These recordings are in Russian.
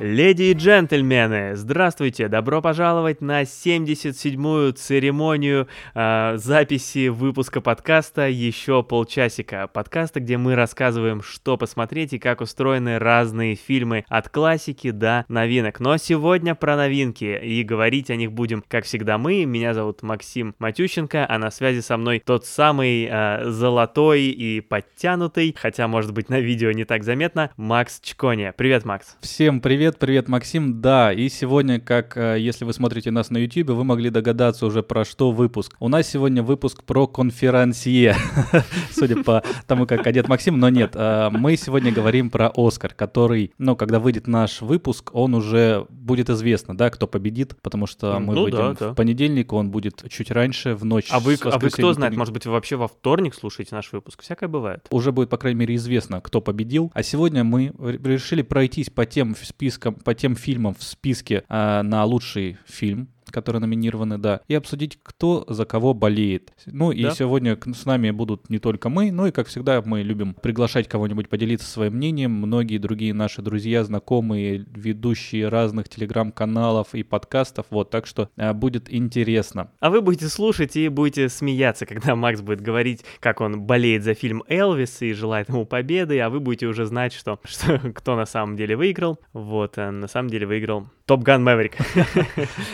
Леди и джентльмены, здравствуйте! Добро пожаловать на 77-ю церемонию э, записи выпуска подкаста «Еще полчасика». Подкаста, где мы рассказываем, что посмотреть и как устроены разные фильмы от классики до новинок. Но сегодня про новинки, и говорить о них будем, как всегда, мы. Меня зовут Максим Матющенко, а на связи со мной тот самый э, золотой и подтянутый, хотя, может быть, на видео не так заметно, Макс Чкони. Привет, Макс! Всем привет! Привет, привет, Максим. Да, и сегодня, как э, если вы смотрите нас на YouTube, вы могли догадаться уже про что выпуск. У нас сегодня выпуск про конферансье, судя по тому, как одет Максим, но нет. Э, мы сегодня говорим про Оскар, который, ну, когда выйдет наш выпуск, он уже будет известно, да, кто победит, потому что мы ну, выйдем да, да. в понедельник, он будет чуть раньше, в ночь. А вы, а вы кто знает, может быть, вы вообще во вторник слушаете наш выпуск? Всякое бывает. Уже будет, по крайней мере, известно, кто победил. А сегодня мы решили пройтись по тем спискам списком, по тем фильмам в списке э, на лучший фильм которые номинированы, да, и обсудить, кто за кого болеет. Ну и да. сегодня с нами будут не только мы, но и, как всегда, мы любим приглашать кого-нибудь поделиться своим мнением. Многие другие наши друзья, знакомые, ведущие разных телеграм-каналов и подкастов, вот, так что э, будет интересно. А вы будете слушать и будете смеяться, когда Макс будет говорить, как он болеет за фильм «Элвис» и желает ему победы, а вы будете уже знать, что, что кто на самом деле выиграл. Вот, э, на самом деле выиграл Топ Ган Мэверик.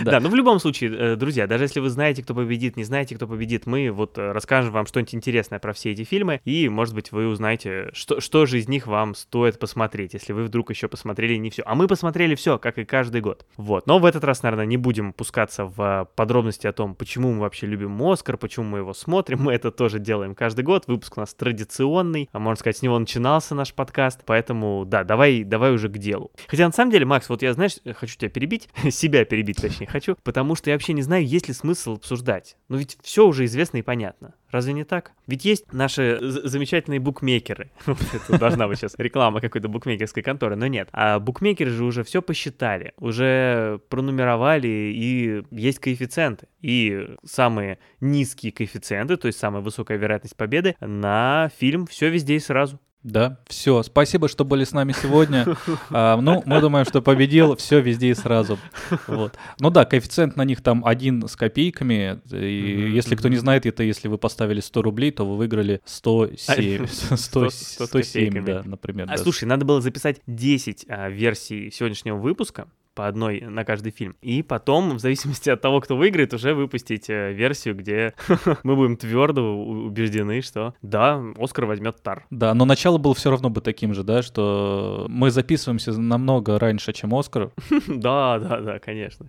Да, ну любом случае, э, друзья, даже если вы знаете, кто победит, не знаете, кто победит, мы вот э, расскажем вам что-нибудь интересное про все эти фильмы, и, может быть, вы узнаете, что, что же из них вам стоит посмотреть, если вы вдруг еще посмотрели не все. А мы посмотрели все, как и каждый год. Вот. Но в этот раз, наверное, не будем пускаться в подробности о том, почему мы вообще любим Оскар, почему мы его смотрим. Мы это тоже делаем каждый год. Выпуск у нас традиционный, а можно сказать, с него начинался наш подкаст. Поэтому, да, давай, давай уже к делу. Хотя, на самом деле, Макс, вот я, знаешь, хочу тебя перебить, себя перебить точнее хочу, потому что я вообще не знаю, есть ли смысл обсуждать. Ну ведь все уже известно и понятно. Разве не так? Ведь есть наши замечательные букмекеры. Это должна быть сейчас реклама какой-то букмекерской конторы, но нет. А букмекеры же уже все посчитали, уже пронумеровали, и есть коэффициенты. И самые низкие коэффициенты, то есть самая высокая вероятность победы на фильм «Все везде и сразу». Да, все. Спасибо, что были с нами сегодня. А, ну, мы думаем, что победил все везде и сразу. Вот. Ну да, коэффициент на них там один с копейками. И если кто не знает, это если вы поставили 100 рублей, то вы выиграли 107, 100, 107 да, например. А, слушай, надо было записать 10 а, версий сегодняшнего выпуска по одной на каждый фильм. И потом, в зависимости от того, кто выиграет, уже выпустить э, версию, где мы будем твердо убеждены, что да, Оскар возьмет Тар. Да, но начало было все равно бы таким же, да, что мы записываемся намного раньше, чем Оскар. Да, да, да, конечно.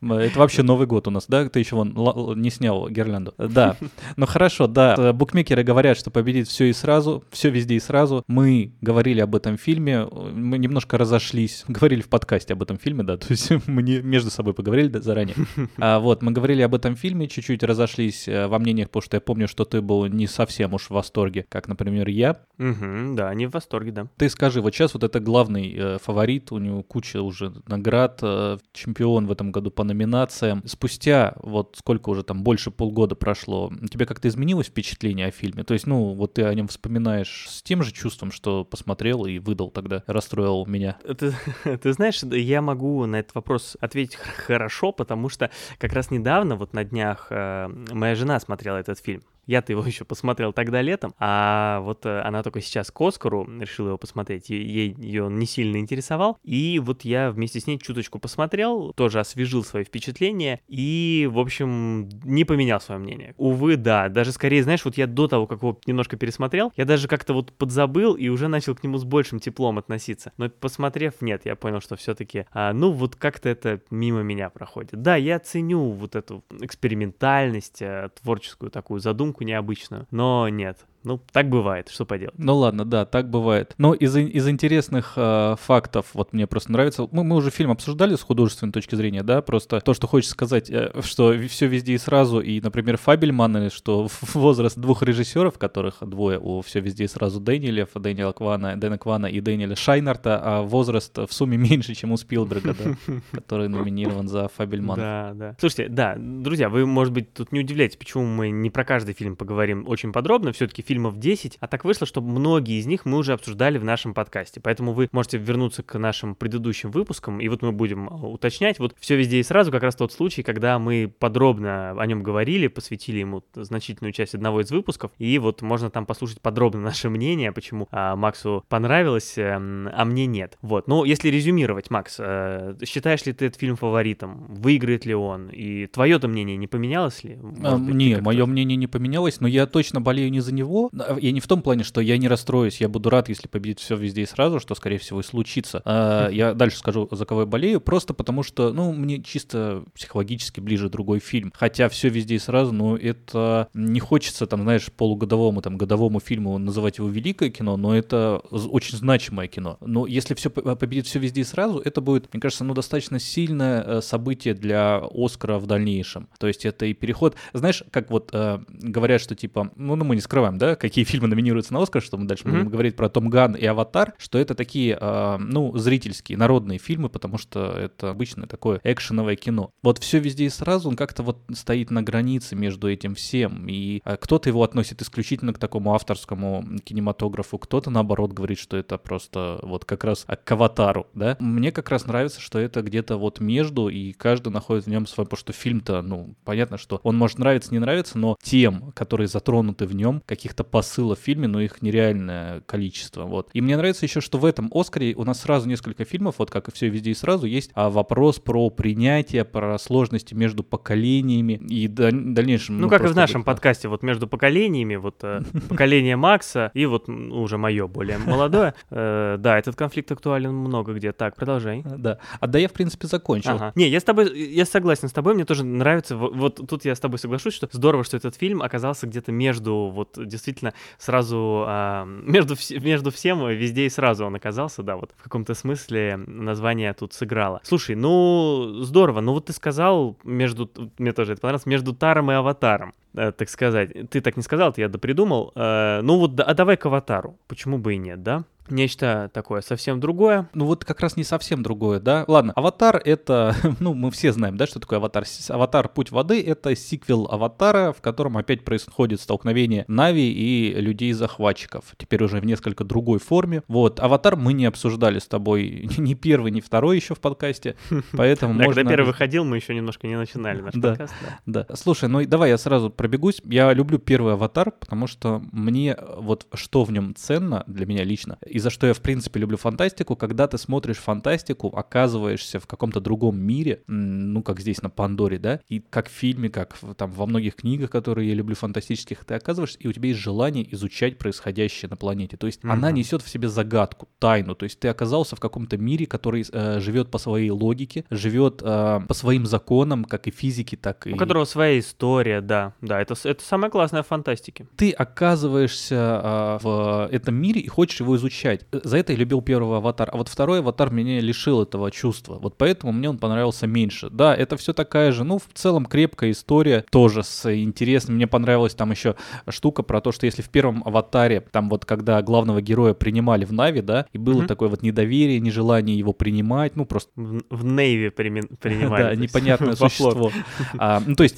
Это вообще Новый год у нас, да? Ты еще вон не снял гирлянду. Да. Ну хорошо, да. Э, букмекеры говорят, что победит все и сразу, все везде и сразу. Мы говорили об этом фильме, мы немножко разошлись, говорили в подкасте об этом фильме, да, то есть мы не между собой поговорили да, заранее. А, вот, мы говорили об этом фильме, чуть-чуть разошлись э, во мнениях, потому что я помню, что ты был не совсем уж в восторге, как, например, я. Угу, да, не в восторге, да. Ты скажи, вот сейчас вот это главный э, фаворит, у него куча уже наград, э, чемпион в этом году по номинациям. Спустя вот сколько уже там, больше полгода прошло, у тебя как-то изменилось впечатление о фильме? То есть, ну, вот ты о нем вспоминаешь с тем же чувством, что посмотрел и выдал тогда, расстроил меня. Ты, ты знаешь, я могу на этот вопрос ответить хорошо, потому что как раз недавно, вот на днях, э, моя жена смотрела этот фильм. Я-то его еще посмотрел тогда летом, а вот э, она только сейчас к Оскару решила его посмотреть, ей ее не сильно интересовал. И вот я вместе с ней чуточку посмотрел, тоже освежил свои впечатления и, в общем, не поменял свое мнение. Увы, да, даже скорее, знаешь, вот я до того, как его немножко пересмотрел, я даже как-то вот подзабыл и уже начал к нему с большим теплом относиться. Но посмотрев, нет, я понял, что все-таки, а, ну вот как-то это мимо меня проходит. Да, я ценю вот эту экспериментальность, э, творческую такую задумку, необычную. Но нет, ну, так бывает, что поделать. Ну ладно, да, так бывает. Но из, из интересных э, фактов, вот мне просто нравится, мы, мы уже фильм обсуждали с художественной точки зрения, да, просто то, что хочется сказать, э, что все везде и сразу, и, например, Фабельман, что возраст двух режиссеров, которых двое у все везде и сразу Дэниелев, Дэниела Квана, Дэна Квана и Дэниеля Шайнарта, а возраст в сумме меньше, чем у Спилберга, да, который номинирован за Фабельман. Да, да. Слушайте, да, друзья, вы, может быть, тут не удивляетесь, почему мы не про каждый фильм поговорим очень подробно, все-таки фильмов 10, а так вышло, что многие из них мы уже обсуждали в нашем подкасте. Поэтому вы можете вернуться к нашим предыдущим выпускам, и вот мы будем а, уточнять. Вот все везде и сразу как раз тот случай, когда мы подробно о нем говорили, посвятили ему значительную часть одного из выпусков, и вот можно там послушать подробно наше мнение, почему а, Максу понравилось, а, а мне нет. Вот, ну если резюмировать, Макс, а, считаешь ли ты этот фильм фаворитом? Выиграет ли он? И твое-то мнение не поменялось ли? А, быть, не, мое мнение не поменялось, но я точно болею не за него. Я не в том плане, что я не расстроюсь, я буду рад, если победит все везде и сразу, что, скорее всего, и случится. А, я дальше скажу, за кого я болею, просто потому что, ну, мне чисто психологически ближе другой фильм. Хотя все везде и сразу, но это не хочется, там, знаешь, полугодовому, там, годовому фильму называть его великое кино, но это очень значимое кино. Но если все победит все везде и сразу, это будет, мне кажется, ну, достаточно сильное э, событие для Оскара в дальнейшем. То есть это и переход. Знаешь, как вот э, говорят, что типа, ну, ну мы не скрываем, да, какие фильмы номинируются на Оскар, что мы дальше mm-hmm. будем говорить про Том Ган и Аватар, что это такие, э, ну, зрительские, народные фильмы, потому что это обычно такое экшеновое кино. Вот все везде и сразу, он как-то вот стоит на границе между этим всем, и э, кто-то его относит исключительно к такому авторскому кинематографу, кто-то наоборот говорит, что это просто вот как раз к Аватару, да. Мне как раз нравится, что это где-то вот между, и каждый находит в нем свой, потому что фильм-то, ну, понятно, что он может нравиться, не нравится, но тем, которые затронуты в нем, каких-то посылов в фильме, но их нереальное количество, вот. И мне нравится еще, что в этом Оскаре у нас сразу несколько фильмов, вот как и все везде и сразу, есть а, вопрос про принятие, про сложности между поколениями и дальнейшем. Ну, ну как и в нашем будет... подкасте, вот между поколениями, вот э, поколение Макса и вот уже мое более молодое. Э, да, этот конфликт актуален много где. Так, продолжай. Да. А да я, в принципе, закончил. Ага. Не, я с тобой, я согласен с тобой, мне тоже нравится, вот тут я с тобой соглашусь, что здорово, что этот фильм оказался где-то между, вот действительно сразу, а, между, между всем, везде и сразу он оказался, да, вот в каком-то смысле название тут сыграло. Слушай, ну, здорово, ну вот ты сказал между, мне тоже это понравилось, между Таром и Аватаром э, так сказать. Ты так не сказал, я допридумал. Э, ну вот, а давай к аватару. Почему бы и нет, да? нечто такое совсем другое. Ну вот как раз не совсем другое, да? Ладно, Аватар это, ну мы все знаем, да, что такое Аватар. Аватар Путь воды это сиквел Аватара, в котором опять происходит столкновение Нави и людей-захватчиков. Теперь уже в несколько другой форме. Вот, Аватар мы не обсуждали с тобой ни первый, ни второй еще в подкасте, поэтому можно... Когда первый выходил, мы еще немножко не начинали наш подкаст. Да, слушай, ну давай я сразу пробегусь. Я люблю первый Аватар, потому что мне вот что в нем ценно для меня лично, и за что я, в принципе, люблю фантастику, когда ты смотришь фантастику, оказываешься в каком-то другом мире, ну, как здесь на Пандоре, да, и как в фильме, как там во многих книгах, которые я люблю фантастических, ты оказываешься, и у тебя есть желание изучать происходящее на планете. То есть mm-hmm. она несет в себе загадку, тайну. То есть ты оказался в каком-то мире, который э, живет по своей логике, живет э, по своим законам, как и физики, так и... У которого своя история, да. Да, это, это самое классное в фантастике. Ты оказываешься э, в этом мире и хочешь его изучать. За это я любил первый аватар. А вот второй аватар меня лишил этого чувства. Вот поэтому мне он понравился меньше. Да, это все такая же, ну, в целом крепкая история, тоже с интересным. Мне понравилась там еще штука про то, что если в первом аватаре, там вот когда главного героя принимали в Нави, да, и было mm-hmm. такое вот недоверие, нежелание его принимать, ну, просто... В, в Нейве принимали. Да, непонятное существо. А, ну, то есть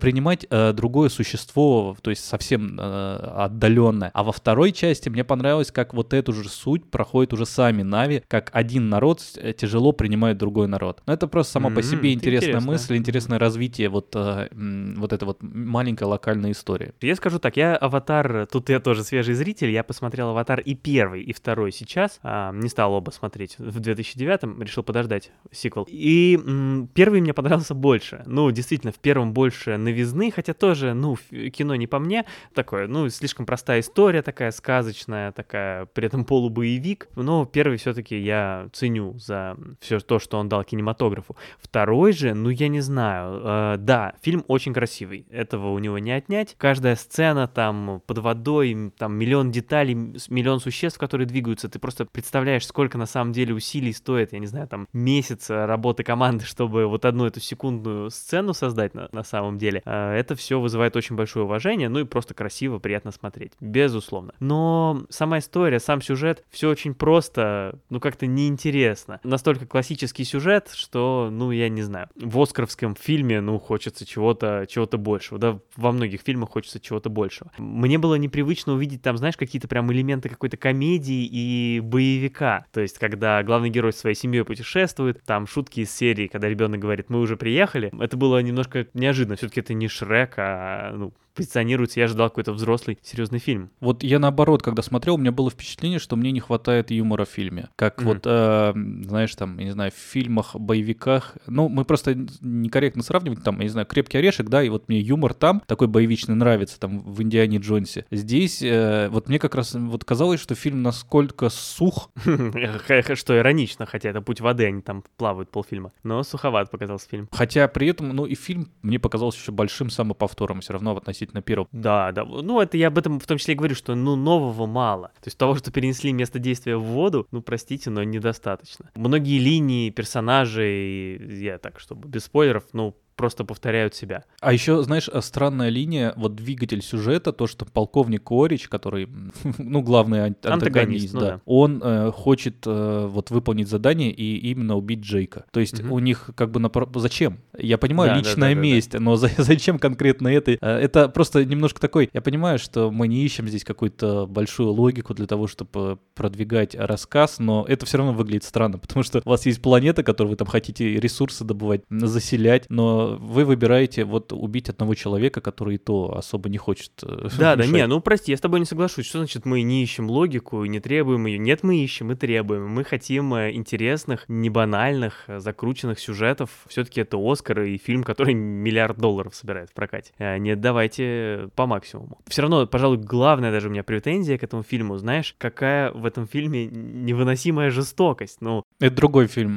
принимать э, другое существо, то есть совсем э, отдаленное. А во второй части мне понравилось, как вот эту же суть проходит уже сами Нави, как один народ э, тяжело принимает другой народ. Но это просто сама mm-hmm, по себе интересная интересно. мысль, интересное развитие вот, э, вот этой вот маленькой локальной истории. Я скажу так, я «Аватар», тут я тоже свежий зритель, я посмотрел «Аватар» и первый, и второй сейчас, а, не стал оба смотреть в 2009-м, решил подождать сиквел. И м, первый мне понравился больше. Ну, действительно, в первом больше новизны, хотя тоже, ну, кино не по мне, такое, ну, слишком простая история такая, сказочная, такая, при этом полубоевик, но первый все-таки я ценю за все то, что он дал кинематографу. Второй же, ну я не знаю, э, да, фильм очень красивый, этого у него не отнять. Каждая сцена там под водой, там миллион деталей, миллион существ, которые двигаются, ты просто представляешь, сколько на самом деле усилий стоит, я не знаю, там месяц работы команды, чтобы вот одну эту секундную сцену создать на, на самом деле. Э, это все вызывает очень большое уважение, ну и просто красиво, приятно смотреть, безусловно. Но сама история, сам сюжет, все очень просто, ну как-то неинтересно. Настолько классический сюжет, что, ну я не знаю, в оскаровском фильме, ну хочется чего-то чего большего, да, во многих фильмах хочется чего-то большего. Мне было непривычно увидеть там, знаешь, какие-то прям элементы какой-то комедии и боевика. То есть, когда главный герой со своей семьей путешествует, там шутки из серии, когда ребенок говорит, мы уже приехали, это было немножко неожиданно. Все-таки это не Шрек, а ну, позиционируется, я ожидал какой-то взрослый, серьезный фильм. Вот я наоборот, когда смотрел, у меня было впечатление, что мне не хватает юмора в фильме. Как mm-hmm. вот, э, знаешь, там, я не знаю, в фильмах, боевиках, ну, мы просто некорректно сравнивать, там, я не знаю, «Крепкий орешек», да, и вот мне юмор там такой боевичный нравится, там, в «Индиане Джонсе». Здесь э, вот мне как раз вот казалось, что фильм насколько сух. Что иронично, хотя это «Путь воды», они там плавают полфильма. Но суховат показался фильм. Хотя при этом, ну, и фильм мне показался еще большим самоповтором все равно относительно относительно первого. Да, да. Ну, это я об этом в том числе и говорю, что, ну, нового мало. То есть того, что перенесли место действия в воду, ну, простите, но недостаточно. Многие линии, персонажи, я так, чтобы без спойлеров, ну, просто повторяют себя. А еще, знаешь, э, странная линия, вот двигатель сюжета, то, что полковник Орич, который, ну, главный антагонист, антагонист ну, да, да, он э, хочет э, вот выполнить задание и именно убить Джейка. То есть угу. у них как бы на... Зачем? Я понимаю, да, личная да, да, месть, да, да. но за, зачем конкретно это? Э, это просто немножко такой... Я понимаю, что мы не ищем здесь какую-то большую логику для того, чтобы продвигать рассказ, но это все равно выглядит странно, потому что у вас есть планета, которую вы там хотите ресурсы добывать, заселять, но вы выбираете вот убить одного человека, который и то особо не хочет. Э, да, да, не, ну прости, я с тобой не соглашусь. Что значит мы не ищем логику и не требуем ее? Нет, мы ищем и требуем. Мы хотим э, интересных, не банальных, э, закрученных сюжетов. Все-таки это Оскар и фильм, который миллиард долларов собирает в прокате. Нет, давайте по максимуму. Все равно, пожалуй, главная даже у меня претензия к этому фильму, знаешь, какая в этом фильме невыносимая жестокость. Ну, это другой фильм.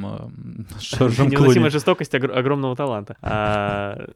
Невыносимая жестокость огромного таланта. А,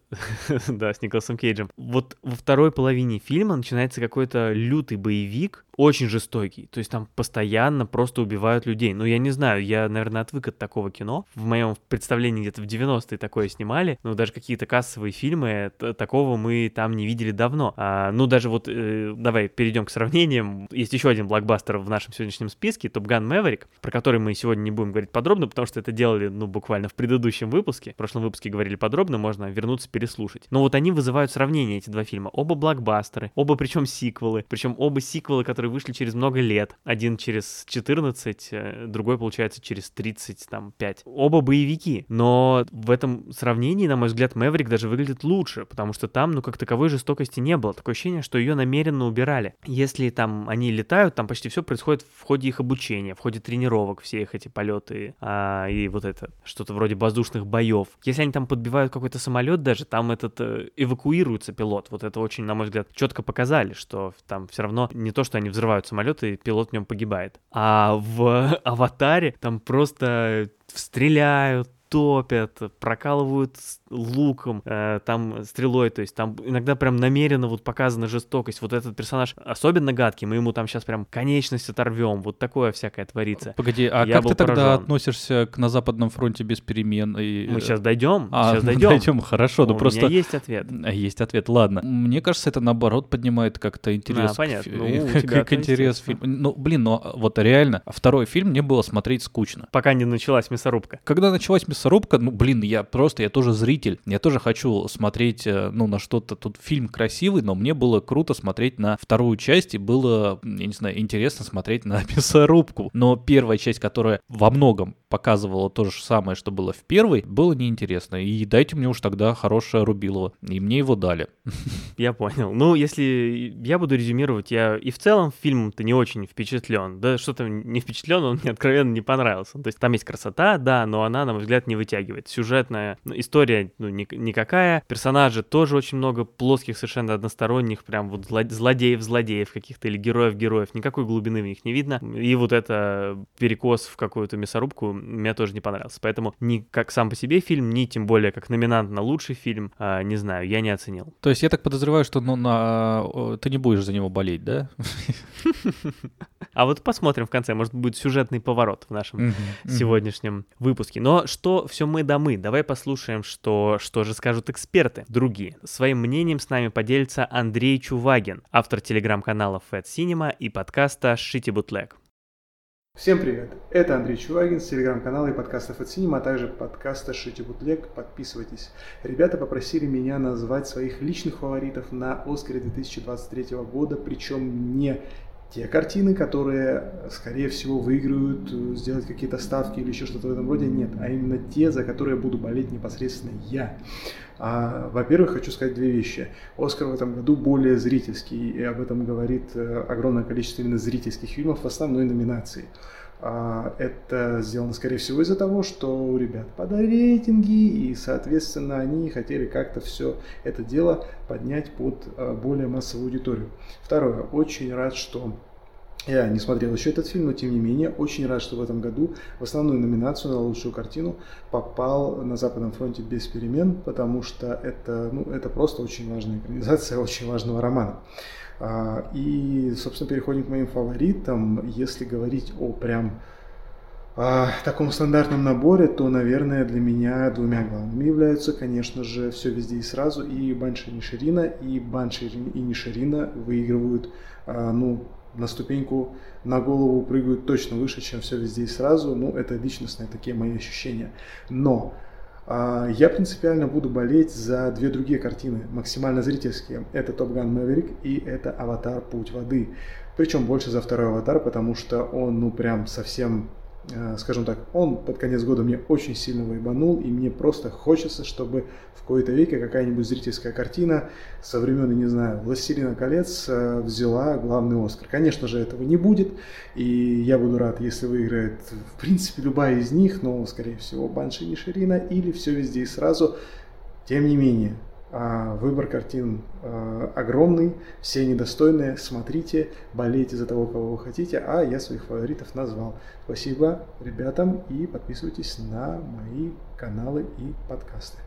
да, с Николасом Кейджем. Вот во второй половине фильма начинается какой-то лютый боевик, очень жестокий. То есть там постоянно просто убивают людей. Ну, я не знаю, я, наверное, отвык от такого кино. В моем представлении где-то в 90-е такое снимали. Ну, даже какие-то кассовые фильмы, такого мы там не видели давно. А, ну, даже вот, э, давай перейдем к сравнениям. Есть еще один блокбастер в нашем сегодняшнем списке, Top Gun Maverick, про который мы сегодня не будем говорить подробно, потому что это делали, ну, буквально в предыдущем выпуске. В прошлом выпуске говорили подробно, можно вернуться переслушать. Но вот они вызывают сравнение, эти два фильма. Оба блокбастеры, оба причем сиквелы, причем оба сиквелы, которые вышли через много лет. Один через 14, э, другой, получается, через 30, там, 5. Оба боевики. Но в этом сравнении, на мой взгляд, Мэврик даже выглядит лучше, потому что там, ну, как таковой жестокости не было. Такое ощущение, что ее намеренно убирали. Если там они летают, там почти все происходит в ходе их обучения, в ходе тренировок, все их эти полеты а, и вот это, что-то вроде воздушных боев. Если они там подбивают какой-то самолет даже, там этот э, эвакуируется пилот. Вот это очень, на мой взгляд, четко показали, что там все равно не то, что они взрывают самолет и пилот в нем погибает. А в аватаре там просто стреляют, топят, прокалывают луком, э, там стрелой, то есть там иногда прям намеренно вот показана жестокость. Вот этот персонаж особенно гадкий, мы ему там сейчас прям конечность оторвем, вот такое всякое творится. Погоди, а Я как ты тогда поражен. относишься к на Западном фронте без перемен? И... Мы сейчас дойдем, а, сейчас дойдем. дойдем, хорошо, ну просто... У меня есть ответ. Есть ответ, ладно. Мне кажется, это наоборот поднимает как-то интерес. А, понятно. К, ну, к, к интерес фильм. Ну, блин, но вот реально, второй фильм мне было смотреть скучно. Пока не началась мясорубка. Когда началась мясорубка, ну, блин, я просто, я тоже зритель, я тоже хочу смотреть, э, ну, на что-то, тут фильм красивый, но мне было круто смотреть на вторую часть, и было, я не знаю, интересно смотреть на мясорубку. Но первая часть, которая во многом показывала то же самое, что было в первой, было неинтересно. И дайте мне уж тогда хорошее Рубилово. И мне его дали. Я понял. Ну, если я буду резюмировать, я и в целом фильм-то не очень впечатлен. Да, что-то не впечатлен, он мне откровенно не понравился. То есть там есть красота, да, но она, на мой взгляд, не вытягивает. Сюжетная ну, история ну, ни, никакая. Персонажи тоже очень много плоских, совершенно односторонних, прям вот злодеев-злодеев каких-то или героев-героев. Никакой глубины в них не видно. И вот это перекос в какую-то мясорубку мне тоже не понравился. Поэтому ни как сам по себе фильм, ни тем более как номинант на лучший фильм, а, не знаю, я не оценил. То есть я так подозреваю, что ну, на... ты не будешь за него болеть, да? А вот посмотрим в конце, может будет сюжетный поворот в нашем сегодняшнем выпуске. Но что все мы да мы? Давай послушаем, что, что же скажут эксперты другие. Своим мнением с нами поделится Андрей Чувагин, автор телеграм-канала Fat Cinema и подкаста Shitty Bootleg. Всем привет! Это Андрей Чувагин с телеграм-канала и подкаста Fat Cinema, а также подкаста Шити Бутлег. Подписывайтесь. Ребята попросили меня назвать своих личных фаворитов на Оскаре 2023 года, причем не те картины, которые, скорее всего, выиграют, э, сделать какие-то ставки или еще что-то в этом роде, нет, а именно те, за которые буду болеть непосредственно я. А, во-первых, хочу сказать две вещи. Оскар в этом году более зрительский, и об этом говорит э, огромное количество именно зрительских фильмов в основной номинации. А, это сделано, скорее всего, из-за того, что у ребят подали рейтинги, и, соответственно, они хотели как-то все это дело поднять под э, более массовую аудиторию. Второе. Очень рад, что я не смотрел еще этот фильм, но тем не менее очень рад, что в этом году в основную номинацию на лучшую картину попал на Западном фронте без перемен, потому что это, ну, это просто очень важная экранизация очень важного романа. А, и, собственно, переходим к моим фаворитам. Если говорить о прям о таком стандартном наборе, то, наверное, для меня двумя главными являются, конечно же, «Все везде и сразу» и «Банши и Ниширина». И «Банши и Ниширина» выигрывают, а, ну, на ступеньку на голову прыгают точно выше, чем все везде и сразу. Ну, это личностные такие мои ощущения. Но а, я принципиально буду болеть за две другие картины, максимально зрительские. Это Топ Ган Мэверик и это Аватар Путь воды. Причем больше за второй Аватар, потому что он, ну, прям совсем Э, скажем так, он под конец года мне очень сильно выебанул, и мне просто хочется, чтобы в какой-то веке какая-нибудь зрительская картина со времен, не знаю, «Властелина колец» э, взяла главный Оскар. Конечно же, этого не будет, и я буду рад, если выиграет, в принципе, любая из них, но, скорее всего, Банши Ниширина или «Все везде и сразу». Тем не менее, выбор картин а, огромный, все недостойные. Смотрите, болейте за того, кого вы хотите, а я своих фаворитов назвал. Спасибо ребятам и подписывайтесь на мои каналы и подкасты.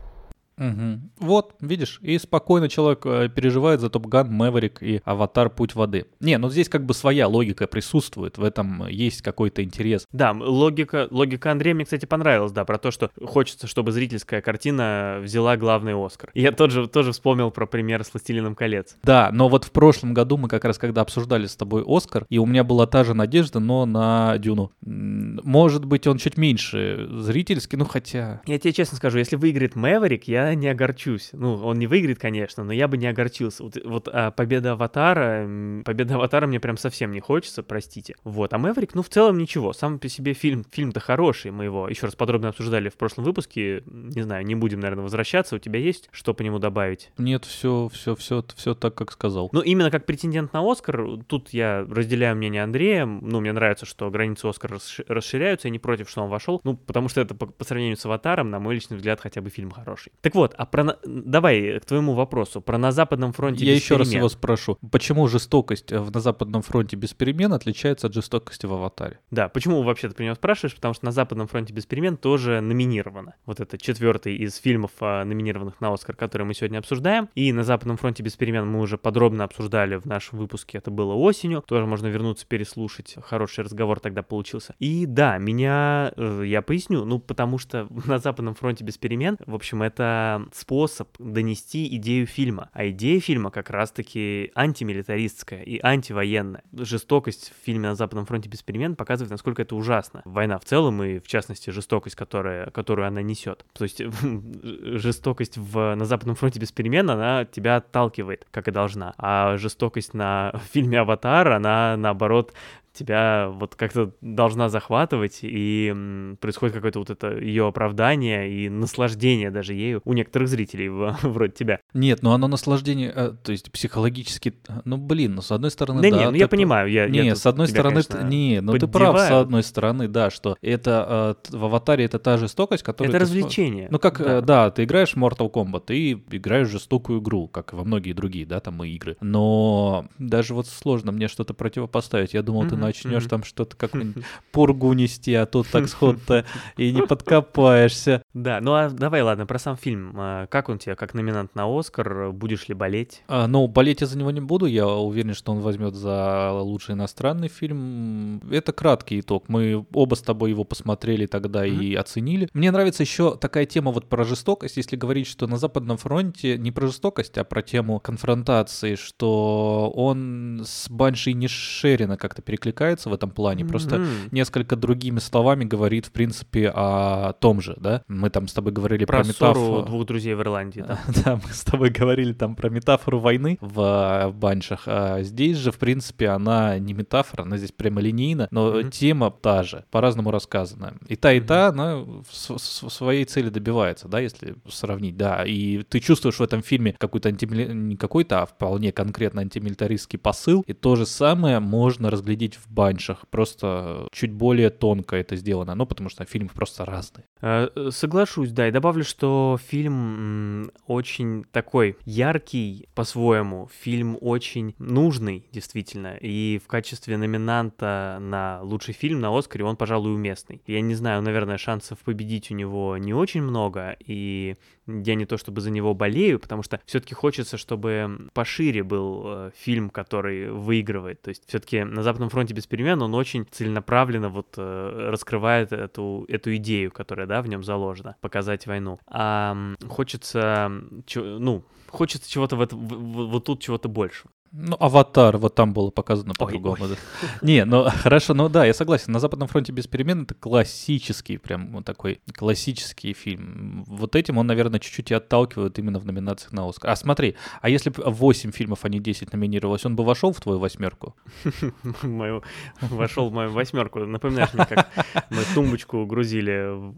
Угу. Вот, видишь, и спокойно человек э, переживает за Топ Ган, Мэверик и Аватар Путь воды. Не, ну здесь как бы своя логика присутствует, в этом есть какой-то интерес. Да, логика, логика Андрея мне, кстати, понравилась, да, про то, что хочется, чтобы зрительская картина взяла главный Оскар. Я тоже, тоже вспомнил про пример с «Властелином колец». Да, но вот в прошлом году мы как раз когда обсуждали с тобой Оскар, и у меня была та же надежда, но на Дюну. Может быть, он чуть меньше зрительский, ну хотя... Я тебе честно скажу, если выиграет Мэверик, я не огорчусь. Ну, он не выиграет, конечно, но я бы не огорчился. Вот, вот а победа Аватара, победа Аватара мне прям совсем не хочется, простите. Вот, а Мэврик, ну, в целом ничего. Сам по себе фильм, фильм-то хороший, мы его еще раз подробно обсуждали в прошлом выпуске. Не знаю, не будем, наверное, возвращаться. У тебя есть что по нему добавить? Нет, все, все, все, все так, как сказал. Ну, именно как претендент на Оскар, тут я разделяю мнение Андрея. Ну, мне нравится, что границы Оскара расширяются, я не против, что он вошел. Ну, потому что это по, по сравнению с Аватаром, на мой личный взгляд, хотя бы фильм хороший. Так вот, а про... Давай к твоему вопросу. Про на Западном фронте Я без еще перемен. раз его спрошу. Почему жестокость э, в на Западном фронте без перемен отличается от жестокости в «Аватаре»? Да, почему вообще ты про него спрашиваешь? Потому что на Западном фронте без перемен тоже номинировано. Вот это четвертый из фильмов, а, номинированных на Оскар, который мы сегодня обсуждаем. И на Западном фронте без перемен мы уже подробно обсуждали в нашем выпуске. Это было осенью. Тоже можно вернуться, переслушать. Хороший разговор тогда получился. И да, меня... Э, я поясню. Ну, потому что на Западном фронте без перемен, в общем, это способ донести идею фильма. А идея фильма как раз-таки антимилитаристская и антивоенная. Жестокость в фильме «На Западном фронте без перемен» показывает, насколько это ужасно. Война в целом и, в частности, жестокость, которая, которую она несет. То есть жестокость в «На Западном фронте без перемен», она тебя отталкивает, как и должна. А жестокость на фильме «Аватар», она, наоборот, тебя вот как-то должна захватывать, и происходит какое-то вот это ее оправдание и наслаждение даже ею у некоторых зрителей вроде тебя. Нет, ну оно наслаждение, э, то есть психологически, ну блин, ну с одной стороны, да. Да, не, ну я понимаю, я Не, с одной стороны, не, ну ты прав, с одной стороны, да, что это э, в «Аватаре» это та жестокость, которая... Это развлечение. Ну как, да. Ты играешь в Mortal Kombat, ты играешь жестокую игру, как и во многие другие, да, там игры. Но даже вот сложно мне что-то противопоставить. Я думал, ты начнешь там что-то какую-нибудь пургу нести, а тут так сход-то и не подкопаешься. Да, ну а давай, ладно, про сам фильм. А, как он тебе, как номинант на Оскар? Будешь ли болеть? А, ну, болеть я за него не буду. Я уверен, что он возьмет за лучший иностранный фильм. Это краткий итог. Мы оба с тобой его посмотрели тогда mm-hmm. и оценили. Мне нравится еще такая тема вот про жестокость. Если говорить, что на Западном фронте не про жестокость, а про тему конфронтации, что он с Банши не Шерина как-то перекликается в этом плане. Mm-hmm. Просто несколько другими словами говорит, в принципе, о том же, да? Мы там с тобой говорили про, про метафору... двух друзей в Ирландии, да? да, мы с тобой говорили там про метафору войны в, в Баншах. А здесь же, в принципе, она не метафора, она здесь прямолинейна, но mm-hmm. тема та же, по-разному рассказана. И та, и та, она своей цели добивается, да, если сравнить, да. И ты чувствуешь в этом фильме какой-то антимили... не какой-то, а вполне конкретно антимилитаристский посыл. И то же самое можно разглядеть в Баншах, просто чуть более тонко это сделано, ну, потому что фильмы просто разные. Э, соглашусь, да, и добавлю, что фильм очень такой яркий по-своему, фильм очень нужный, действительно, и в качестве номинанта на лучший фильм на Оскаре он, пожалуй, уместный. Я не знаю, наверное, шансов победить у него не очень много, и я не то чтобы за него болею, потому что все-таки хочется, чтобы пошире был э, фильм, который выигрывает. То есть все-таки на Западном фронте без перемен он очень целенаправленно вот э, раскрывает эту, эту идею, которая, да, в нем заложена, показать войну. А хочется, ну, хочется чего-то в этом, вот тут чего-то больше. Ну, аватар, вот там было показано по-другому. Да. Не, ну хорошо, ну да, я согласен. На Западном фронте без перемен это классический, прям вот такой классический фильм. Вот этим он, наверное, чуть-чуть и отталкивает именно в номинациях на Оскар. А смотри, а если бы 8 фильмов, а не 10 номинировалось, он бы вошел в твою восьмерку? Вошел в мою восьмерку. Напоминаешь мне, как мы тумбочку грузили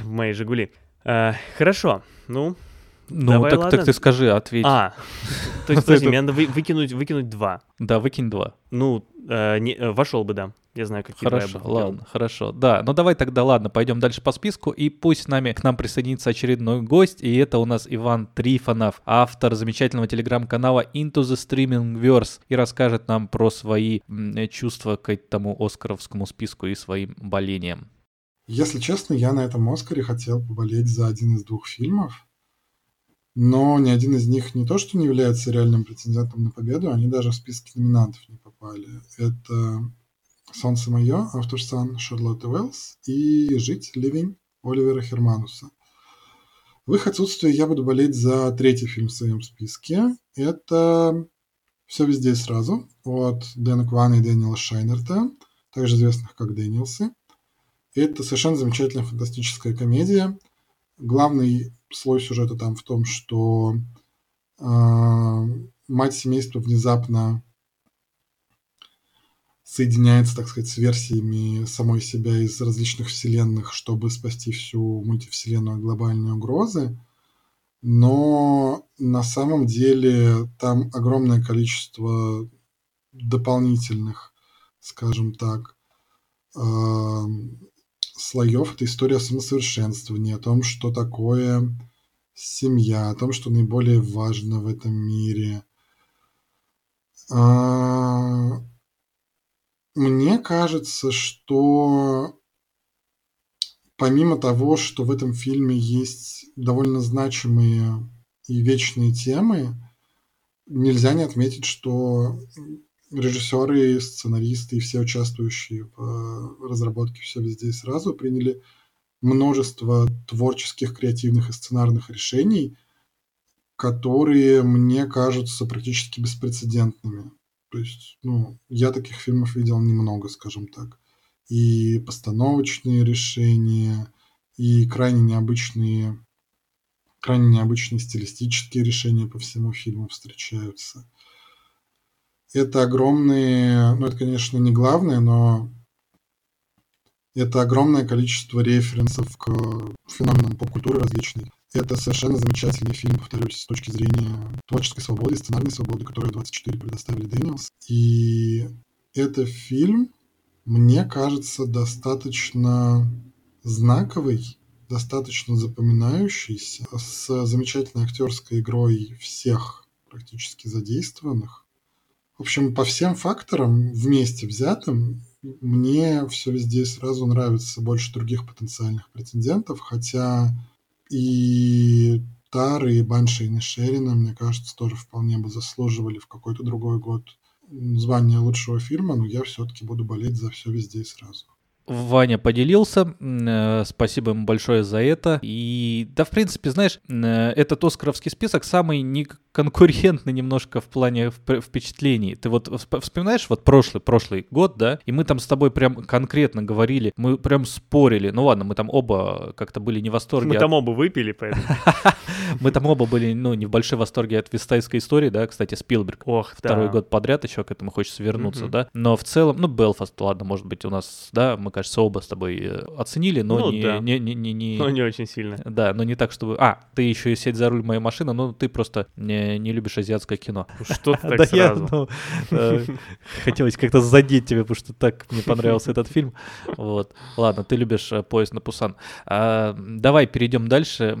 в мои Жигули. Э, хорошо, ну, ну, Давай, так, ладно. так ты скажи, ответь. А, то есть, подожди, мне надо вы, выкинуть, выкинуть два. Да, выкинь два. Ну, э, не, э, вошел бы, да. Я знаю, какие Хорошо, два я ладно, делал. хорошо. Да, ну давай тогда, ладно, пойдем дальше по списку, и пусть с нами, к нам присоединится очередной гость, и это у нас Иван Трифонов, автор замечательного телеграм-канала Into the Streaming Verse, и расскажет нам про свои чувства к этому оскаровскому списку и своим болениям. Если честно, я на этом Оскаре хотел поболеть за один из двух фильмов, но ни один из них не то, что не является реальным претендентом на победу, они даже в списке номинантов не попали. Это «Солнце мое», автор Сан Шарлотты Уэллс и «Жить. Ливень» Оливера Хермануса. В их отсутствие я буду болеть за третий фильм в своем списке. Это «Все везде и сразу» от Дэна Квана и Дэниела Шайнерта, также известных как Дэниелсы. Это совершенно замечательная фантастическая комедия. Главный слой сюжета там в том, что э, мать семейства внезапно соединяется, так сказать, с версиями самой себя из различных вселенных, чтобы спасти всю мультивселенную от глобальной угрозы. Но на самом деле там огромное количество дополнительных, скажем так, э, слоев это история о самосовершенствовании, о том, что такое семья, о том, что наиболее важно в этом мире. А, мне кажется, что помимо того, что в этом фильме есть довольно значимые и вечные темы, нельзя не отметить, что режиссеры, сценаристы и все участвующие в э, разработке «Все везде и сразу» приняли множество творческих, креативных и сценарных решений, которые мне кажутся практически беспрецедентными. То есть, ну, я таких фильмов видел немного, скажем так. И постановочные решения, и крайне необычные, крайне необычные стилистические решения по всему фильму встречаются это огромные, ну это, конечно, не главное, но это огромное количество референсов к феноменам поп-культуры различной. Это совершенно замечательный фильм, повторюсь, с точки зрения творческой свободы, сценарной свободы, которую 24 предоставили Дэниелс. И это фильм, мне кажется, достаточно знаковый, достаточно запоминающийся, с замечательной актерской игрой всех практически задействованных В общем, по всем факторам вместе взятым мне все везде сразу нравится больше других потенциальных претендентов, хотя и Тары, и Банши, и Нишерина, мне кажется, тоже вполне бы заслуживали в какой-то другой год звание лучшего фильма, но я все-таки буду болеть за все везде и сразу. Ваня поделился, э, спасибо ему большое за это. И да, в принципе, знаешь, э, этот оскаровский список самый неконкурентный немножко в плане впечатлений. Ты вот вспоминаешь вот прошлый, прошлый год, да, и мы там с тобой прям конкретно говорили, мы прям спорили. Ну ладно, мы там оба как-то были не в восторге. Мы от... там оба выпили, поэтому. Мы там оба были, ну, не в большой восторге от Вестайской истории, да, кстати, Спилберг. Ох, Второй год подряд еще к этому хочется вернуться, да. Но в целом, ну, Белфаст, ладно, может быть, у нас, да, мы кажется, оба с тобой э, оценили, но ну, не, да. не, не, не, не... Но не очень сильно. Да, но не так, чтобы... А, ты еще и сядь за руль моей машины, но ты просто не, не любишь азиатское кино. Что ты так сразу? Ну, э, хотелось как-то задеть тебе, потому что так мне понравился этот фильм. Вот. Ладно, ты любишь э, «Поезд на Пусан». А, давай перейдем дальше.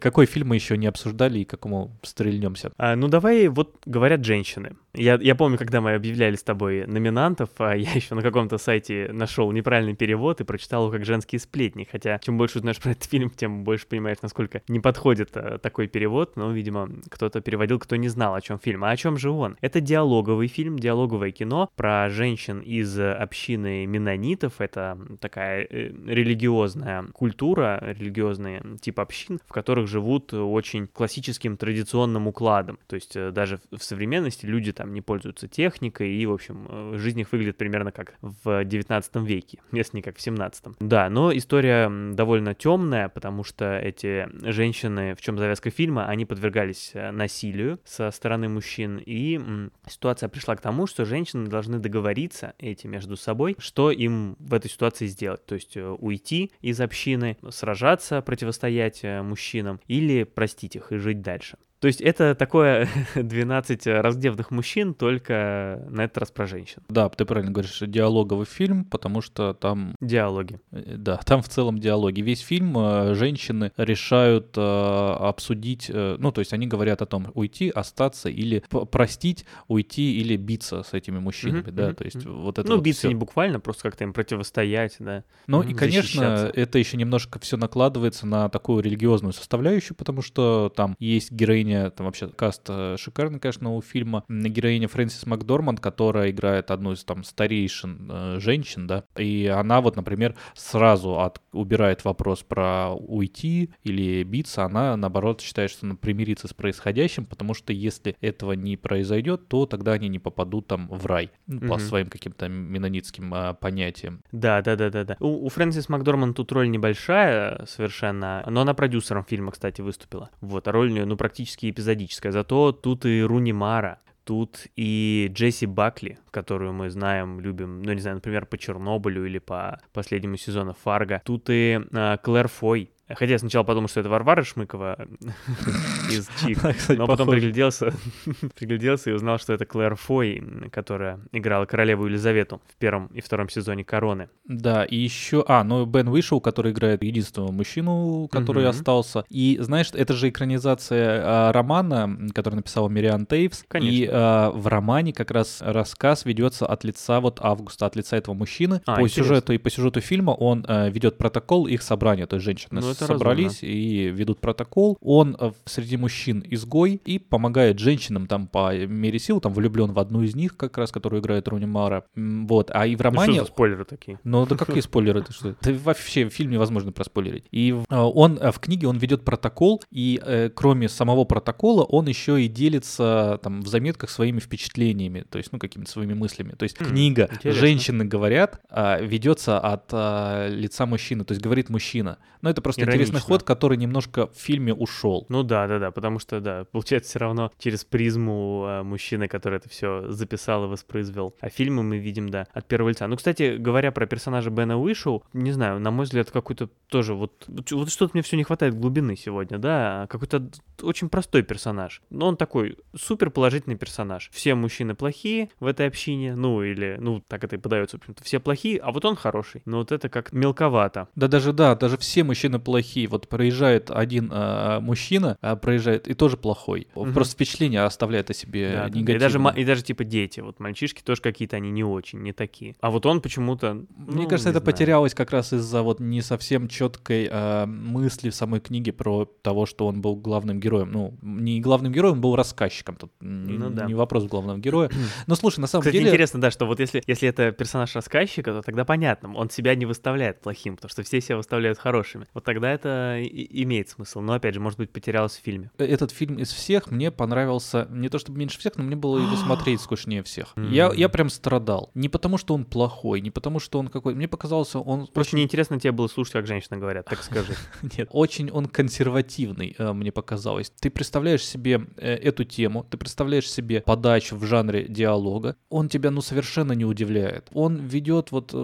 Какой фильм мы еще не обсуждали и к какому стрельнемся? А, ну давай, вот говорят женщины. Я, я помню, когда мы объявляли с тобой номинантов, а я еще на каком-то сайте нашел неправильный перевод и прочитал его как женские сплетни. Хотя, чем больше узнаешь про этот фильм, тем больше понимаешь, насколько не подходит а, такой перевод. Но, видимо, кто-то переводил, кто не знал, о чем фильм. А о чем же он? Это диалоговый фильм, диалоговое кино про женщин из общины менонитов. Это такая э, религиозная культура, религиозный тип общин, в которых живут очень классическим традиционным укладом. То есть э, даже в современности люди там там не пользуются техникой, и, в общем, э, жизнь их выглядит примерно как в 19 веке, если не как в 17. Да, но история довольно темная, потому что эти женщины, в чем завязка фильма, они подвергались э, насилию со стороны мужчин, и ситуация пришла к тому, что женщины должны договориться эти между собой, что им в этой ситуации сделать, то есть э, уйти из общины, сражаться, противостоять мужчинам или простить их и жить дальше. То есть это такое 12 раздевных мужчин, только на этот раз про женщин. Да, ты правильно говоришь, диалоговый фильм, потому что там... Диалоги. Э, да, там в целом диалоги. Весь фильм э, женщины решают э, обсудить, ну, то есть они говорят о том, уйти, остаться или простить, уйти или биться с этими мужчинами, да, то есть вот это Ну, вот биться всё. не буквально, просто как-то им противостоять, да. Ну, и, конечно, это еще немножко все накладывается на такую религиозную составляющую, потому что там есть героиня героиня, там вообще каст э, шикарный, конечно, у фильма, героиня Фрэнсис Макдорманд, которая играет одну из там старейшин э, женщин, да, и она вот, например, сразу от, убирает вопрос про уйти или биться, она, наоборот, считает, что она примирится с происходящим, потому что если этого не произойдет, то тогда они не попадут там в рай, ну, по своим каким-то менонитским а, понятиям. Да, да, да, да, да. У, у Фрэнсис Макдорманд тут роль небольшая совершенно, но она продюсером фильма, кстати, выступила. Вот, а роль у нее, ну, практически практически эпизодическая. Зато тут и Руни Мара, тут и Джесси Бакли, которую мы знаем, любим, ну, не знаю, например, по Чернобылю или по последнему сезону Фарго. Тут и э, Клэр Фой, Хотя я сначала подумал, что это Варвара Шмыкова из Чик, но потом пригляделся, пригляделся и узнал, что это Клэр Фой, которая играла королеву Елизавету в первом и втором сезоне «Короны». Да, и еще... А, ну Бен вышел, который играет единственного мужчину, который остался. И знаешь, это же экранизация а, романа, который написала Мириан Тейвс. Конечно. И а, в романе как раз рассказ ведется от лица вот Августа, от лица этого мужчины. А, по сюжету и по сюжету фильма он а, ведет протокол их собрания, то есть женщины Ну, это собрались и ведут протокол. Он э, среди мужчин изгой и помогает женщинам там по мере сил, там влюблен в одну из них как раз, которую играет Руни Мара. Вот, а и в Ну, романе... что за спойлеры такие? Ну, да какие спойлеры, ты что? Да вообще фильм невозможно проспойлерить. И э, он э, в книге он ведет протокол, и кроме самого протокола он еще и делится там в заметках своими впечатлениями, то есть, ну, какими-то своими мыслями. То есть М, книга интересно. «Женщины говорят» а, ведется от а, лица мужчины, то есть говорит мужчина. Но это просто интересный ход, который немножко в фильме ушел. Ну да, да, да, потому что, да, получается все равно через призму э, мужчины, который это все записал и воспроизвел. А фильмы мы видим, да, от первого лица. Ну, кстати, говоря про персонажа Бена Уишоу, не знаю, на мой взгляд, какой-то тоже вот, вот что-то мне все не хватает глубины сегодня, да, какой-то очень простой персонаж. Но он такой супер положительный персонаж. Все мужчины плохие в этой общине, ну или, ну, так это и подается, в общем-то, все плохие, а вот он хороший. Но вот это как мелковато. Да даже да, даже все мужчины плохие, плохие. Вот проезжает один а, мужчина, а, проезжает и тоже плохой. Мгм. Просто впечатление оставляет о себе Да, негативное. И даже, и даже типа дети, вот мальчишки тоже какие-то они не очень, не такие. А вот он почему-то... Мне ну, кажется, не это знаю. потерялось как раз из-за вот не совсем четкой а, мысли в самой книге про того, что он был главным героем. Ну, не главным героем, был рассказчиком. Тут не, Ну да. не вопрос главного героя. Но слушай, на самом Кстати, деле... интересно, да, что вот если, если это персонаж рассказчика, то тогда понятно, он себя не выставляет плохим, потому что все себя выставляют хорошими. Вот тогда это и- и имеет смысл. Но опять же, может быть, потерялось в фильме. Этот фильм из всех мне понравился, не то чтобы меньше всех, но мне было его смотреть скучнее всех. Я, я прям страдал. Не потому, что он плохой, не потому, что он какой... Мне показался, он Просто очень... неинтересно тебе было слушать, как женщины говорят, так скажи. Нет, очень он консервативный, э, мне показалось. Ты представляешь себе э, эту тему, ты представляешь себе подачу в жанре диалога, он тебя, ну, совершенно не удивляет. Он ведет вот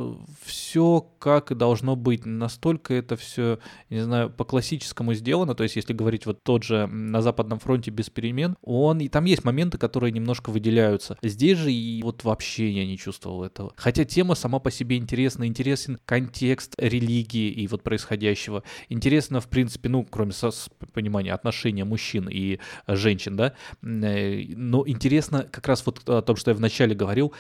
все, как и должно быть. Настолько это все, не знаю, по классическому сделано, то есть если говорить вот тот же на Западном фронте без перемен, он, и там есть моменты, которые немножко выделяются. Здесь же и вот вообще я не чувствовал этого. Хотя тема сама по себе интересна, интересен контекст религии и вот происходящего. Интересно, в принципе, ну, кроме понимания отношения мужчин и э, женщин, да, э, но интересно как раз вот о том, что я вначале говорил,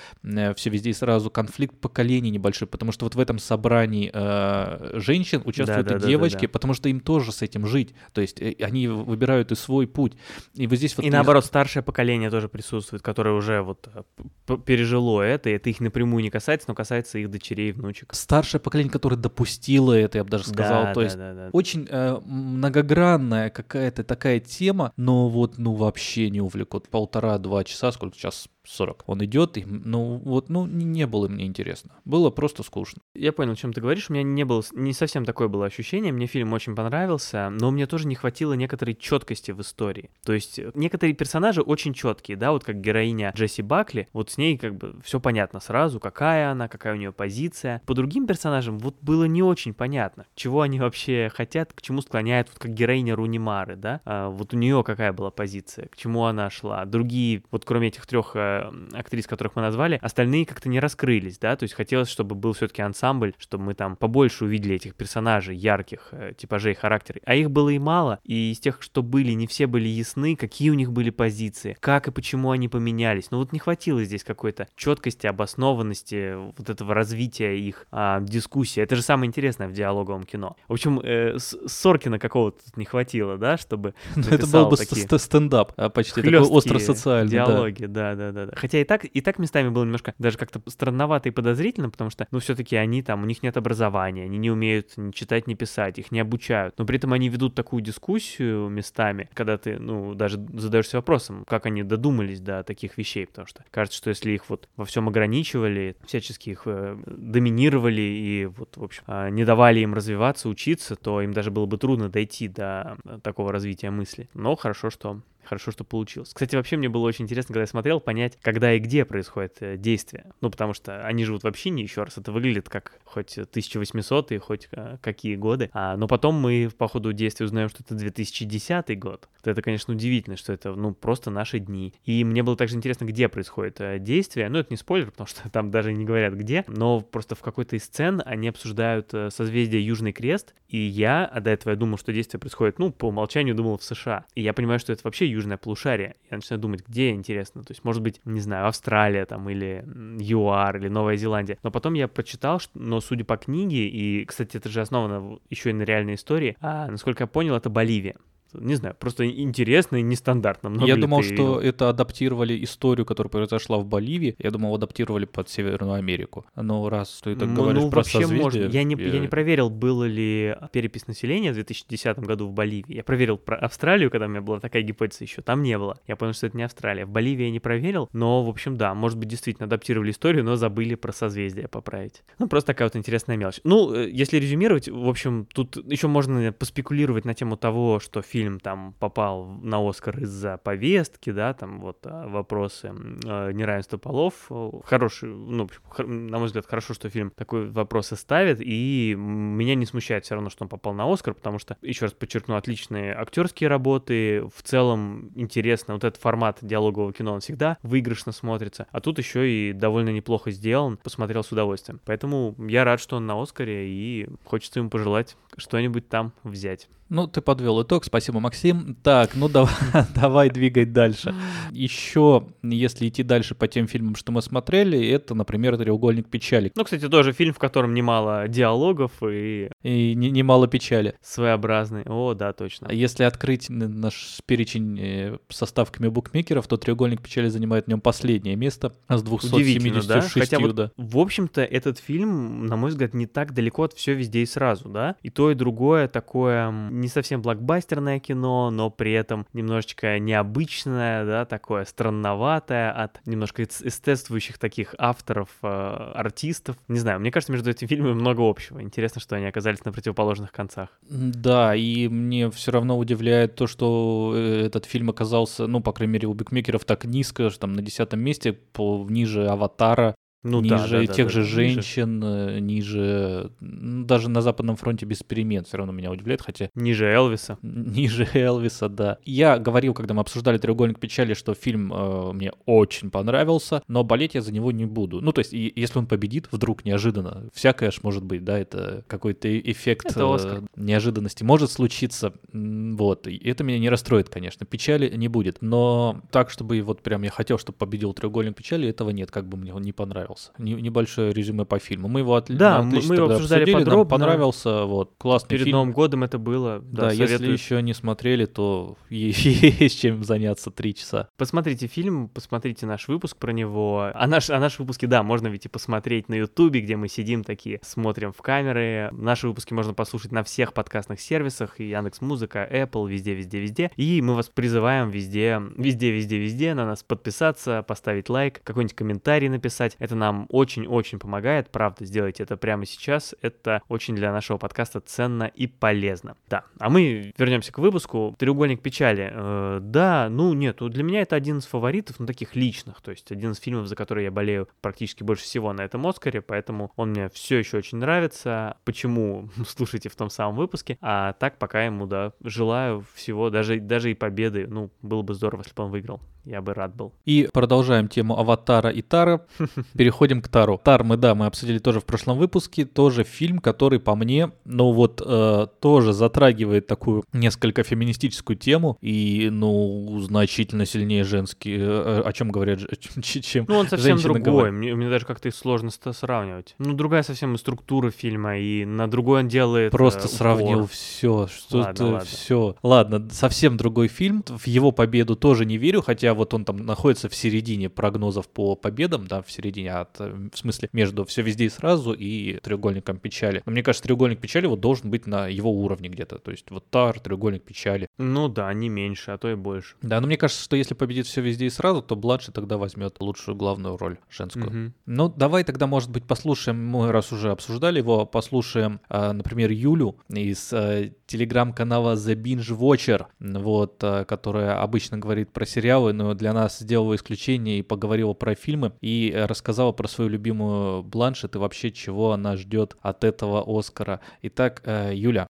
все везде и сразу конфликт поколений небольшой, потому что вот в этом собрании э, женщин участвуют и Да-да-да-да-да. девочки, потому что им тоже с этим жить, то есть э, они выбирают и свой путь. И вот здесь вот И наоборот, старшее поколение тоже присутствует, которое уже вот э, пережило это, и это их напрямую не касается, но касается их дочерей, внучек. старшее поколение, которое допустило это, я бы даже сказал, Да, то да, есть да, да. очень э, многогранная какая-то такая тема, но вот, ну, вообще не увлекут. Полтора-два часа, сколько сейчас? 40. Он идет, и, ну, вот, ну, не было мне интересно. Было просто скучно. Я понял, о чем ты говоришь. У меня не было, не совсем такое было ощущение. Мне фильм очень понравился, но мне тоже не хватило некоторой четкости в истории. То есть э, некоторые персонажи очень четкие, да, вот как героиня Джесси Бакли, вот с ней как бы все понятно сразу, какая она, какая у нее позиция. По другим персонажам вот было не очень понятно, чего они вообще хотят, к чему склоняют, вот как героиня Рунимары, да, А, вот у нее какая была позиция, к чему она шла. Другие, вот кроме этих трех э, актрис, которых мы назвали, остальные как-то не раскрылись, да, то есть хотелось, чтобы был все-таки ансамбль, чтобы мы там побольше увидели этих персонажей, ярких э, типажей характера. А их было и мало, и из тех, что были, не все были ясны, какие у них были позиции, как и почему они поменялись. Но вот не хватило здесь какой-то четкости, обоснованности, вот этого развития их а, дискуссии. Это же самое интересное в диалоговом кино. В общем, э, Соркина какого-то тут не хватило, да, чтобы Это написал был бы стендап, а, почти такой остро-социальный. да. диалоги, да. Да. Хотя и так, и так местами было немножко даже как-то странновато и подозрительно, потому что, ну, все-таки они там, у них нет образования, они не умеют ни читать, ни писать, их не обучают. Но при этом они ведут такую дискуссию местами, когда ты, ну, даже задаешься вопросом, как они додумались до таких вещей, потому что кажется, что если их вот во всем ограничивали, всячески их э, доминировали и вот, в общем, а, не давали им развиваться, учиться, то им даже было бы трудно дойти до э, такого развития мысли. Но хорошо, что Хорошо, что получилось. Кстати, вообще мне было очень интересно, когда я смотрел, понять, когда и где происходит э, действие. Ну, потому что они живут в общине, еще раз, это выглядит как хоть 1800 и хоть э, какие годы. А, но потом мы по ходу действия узнаем, что это 2010 год. Это, конечно, удивительно, что это, ну, просто наши дни. И мне было также интересно, где происходит э, действие. Ну, это не спойлер, потому что там даже не говорят где, но просто в какой-то из сцен они обсуждают созвездие Южный Крест, и я, а до этого я думал, что действие происходит, ну, по умолчанию думал в США. И я понимаю, что это вообще южное полушарие. Я начинаю думать, где интересно. То есть, может быть, не знаю, Австралия там или ЮАР или Новая Зеландия. Но потом я почитал, что, но судя по книге, и, кстати, это же основано еще и на реальной истории, а, насколько я понял, это Боливия. Не знаю, просто интересно и нестандартно. Много Я думал, что видел? это адаптировали историю, которая произошла в Боливии. Я думал, адаптировали под Северную Америку. Но раз ты так М, говоришь ну, про вообще созвездие... можно. Я не, я не проверил, было ли перепись населения в 2010 году в Боливии. Я проверил про Австралию, когда у меня была такая гипотеза еще. Там не было. Я понял, что это не Австралия. В Боливии я не проверил, но, в общем, да, может быть, действительно адаптировали историю, но забыли про созвездие поправить. Ну, просто такая вот интересная мелочь. Ну, э, если резюмировать, в общем, тут еще можно поспекулировать на тему того, что фильм фильм там попал на Оскар из-за повестки, да, там вот а, вопросы э, неравенства полов. Хороший, ну, на мой взгляд, хорошо, что фильм такой вопросы ставит, и меня не смущает все равно, что он попал на Оскар, потому что, еще раз подчеркну, отличные актерские работы, в целом интересно, вот этот формат диалогового кино, он всегда выигрышно смотрится, а тут еще и довольно неплохо сделан, посмотрел с удовольствием. Поэтому я рад, что он на Оскаре, и хочется ему пожелать что-нибудь там взять. Ну, ты подвел итог, спасибо, Максим. Так, ну давай, давай двигать дальше. Еще, если идти дальше по тем фильмам, что мы смотрели, это, например, «Треугольник печали». Ну, кстати, тоже фильм, в котором немало диалогов и... И не, немало печали. Своеобразный. О, да, точно. Если открыть наш перечень э, со ставками букмекеров, то «Треугольник печали» занимает в нем последнее место с 276, да? Хотя вот, да. в общем-то, этот фильм, на мой взгляд, не так далеко от все везде и сразу, да? И то, и другое такое не совсем блокбастерное кино, но при этом немножечко необычное, да, такое странноватое от немножко эстетствующих таких авторов, э, артистов. Не знаю, мне кажется, между этими фильмами много общего. Интересно, что они оказались на противоположных концах. Да, и мне все равно удивляет то, что э, этот фильм оказался, ну, по крайней мере, у бикмекеров так низко, что там на десятом месте, по, ниже «Аватара», ну, ниже да, да, тех да, же да, женщин, ниже, ниже ну, даже на Западном фронте без перемен все равно меня удивляет, хотя... Ниже Элвиса. Ниже Элвиса, да. Я говорил, когда мы обсуждали «Треугольник печали», что фильм э, мне очень понравился, но болеть я за него не буду. Ну, то есть, и, если он победит вдруг неожиданно, всякое ж может быть, да, это какой-то эффект это э, неожиданности может случиться, вот. И это меня не расстроит, конечно, печали не будет, но так, чтобы вот прям я хотел, чтобы победил «Треугольник печали», этого нет, как бы мне он не понравился понравился. Небольшое резюме по фильму. Мы его от... да, мы его обсуждали обсудили, подробно. Нам понравился, вот, классный Перед фильм. Новым годом это было. Да, да если еще не смотрели, то есть чем заняться три часа. Посмотрите фильм, посмотрите наш выпуск про него. А наш, а наши выпуски, да, можно ведь и посмотреть на Ютубе, где мы сидим такие, смотрим в камеры. Наши выпуски можно послушать на всех подкастных сервисах, Яндекс Музыка, Apple, везде, везде, везде. И мы вас призываем везде, везде, везде, везде на нас подписаться, поставить лайк, какой-нибудь комментарий написать. Это нам очень-очень помогает, правда, сделайте это прямо сейчас, это очень для нашего подкаста ценно и полезно. Да, а мы вернемся к выпуску. «Треугольник печали». Э, да, ну нет, для меня это один из фаворитов, ну таких личных, то есть один из фильмов, за который я болею практически больше всего на этом Оскаре, поэтому он мне все еще очень нравится. Почему? Слушайте в том самом выпуске. А так пока ему, да, желаю всего, даже, даже и победы. Ну, было бы здорово, если бы он выиграл я бы рад был. И продолжаем тему Аватара и Тара. Переходим к Тару. Тар мы, да, мы обсудили тоже в прошлом выпуске. Тоже фильм, который по мне, ну вот, э, тоже затрагивает такую несколько феминистическую тему и, ну, значительно сильнее женский, э, о чем говорят, чем Ну, он совсем другой. Говорят. Мне, мне даже как-то сложно сравнивать. Ну, другая совсем структура фильма, и на другой он делает Просто э, сравнил все, что-то все. Ладно, совсем другой фильм. В его победу тоже не верю, хотя хотя вот он там находится в середине прогнозов по победам, да, в середине, от, э, в смысле, между все везде и сразу и треугольником печали. Но мне кажется, треугольник печали вот должен быть на его уровне где-то, то есть вот тар, треугольник печали. Ну да, не меньше, а то и больше. Да, но мне кажется, что если победит все везде и сразу, то Бладши тогда возьмет лучшую главную роль женскую. Угу. Ну, давай тогда, может быть, послушаем, мы раз уже обсуждали его, послушаем, а, например, Юлю из э, телеграм-канала The Binge Watcher, вот, э, которая обычно говорит про сериалы, для нас сделала исключение и поговорила про фильмы и рассказала про свою любимую Бланшет и вообще чего она ждет от этого Оскара. Итак, э, Юля,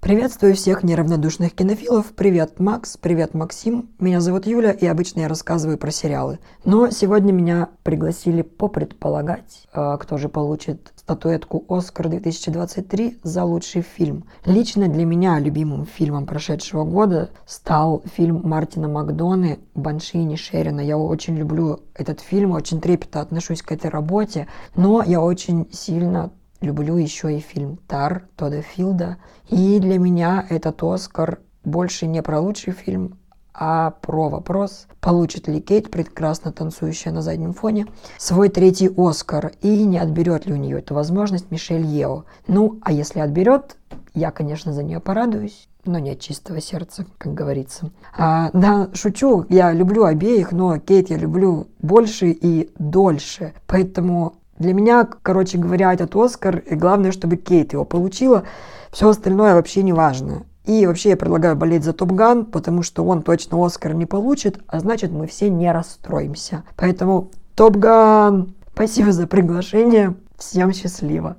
Приветствую всех неравнодушных кинофилов. Привет, Макс. Привет, Максим. Меня зовут Юля, и обычно я рассказываю про сериалы. Но сегодня меня пригласили попредполагать, э, кто же получит статуэтку «Оскар 2023» за лучший фильм. Лично для меня любимым фильмом прошедшего года стал фильм Мартина Макдоны «Банши и Шерина». Я очень люблю этот фильм, очень трепетно отношусь к этой работе, но я очень сильно Люблю еще и фильм «Тар» Тода Филда. И для меня этот «Оскар» больше не про лучший фильм, а про вопрос, получит ли Кейт, прекрасно танцующая на заднем фоне, свой третий Оскар и не отберет ли у нее эту возможность Мишель Ео. Ну, а если отберет, я, конечно, за нее порадуюсь, но не от чистого сердца, как говорится. А, да, шучу, я люблю обеих, но Кейт я люблю больше и дольше. Поэтому для меня, короче говоря, этот Оскар, и главное, чтобы Кейт его получила, все остальное вообще не важно. И вообще я предлагаю болеть за Топ Ган, потому что он точно Оскар не получит, а значит мы все не расстроимся. Поэтому Топ Ган! Спасибо за приглашение. Всем счастливо.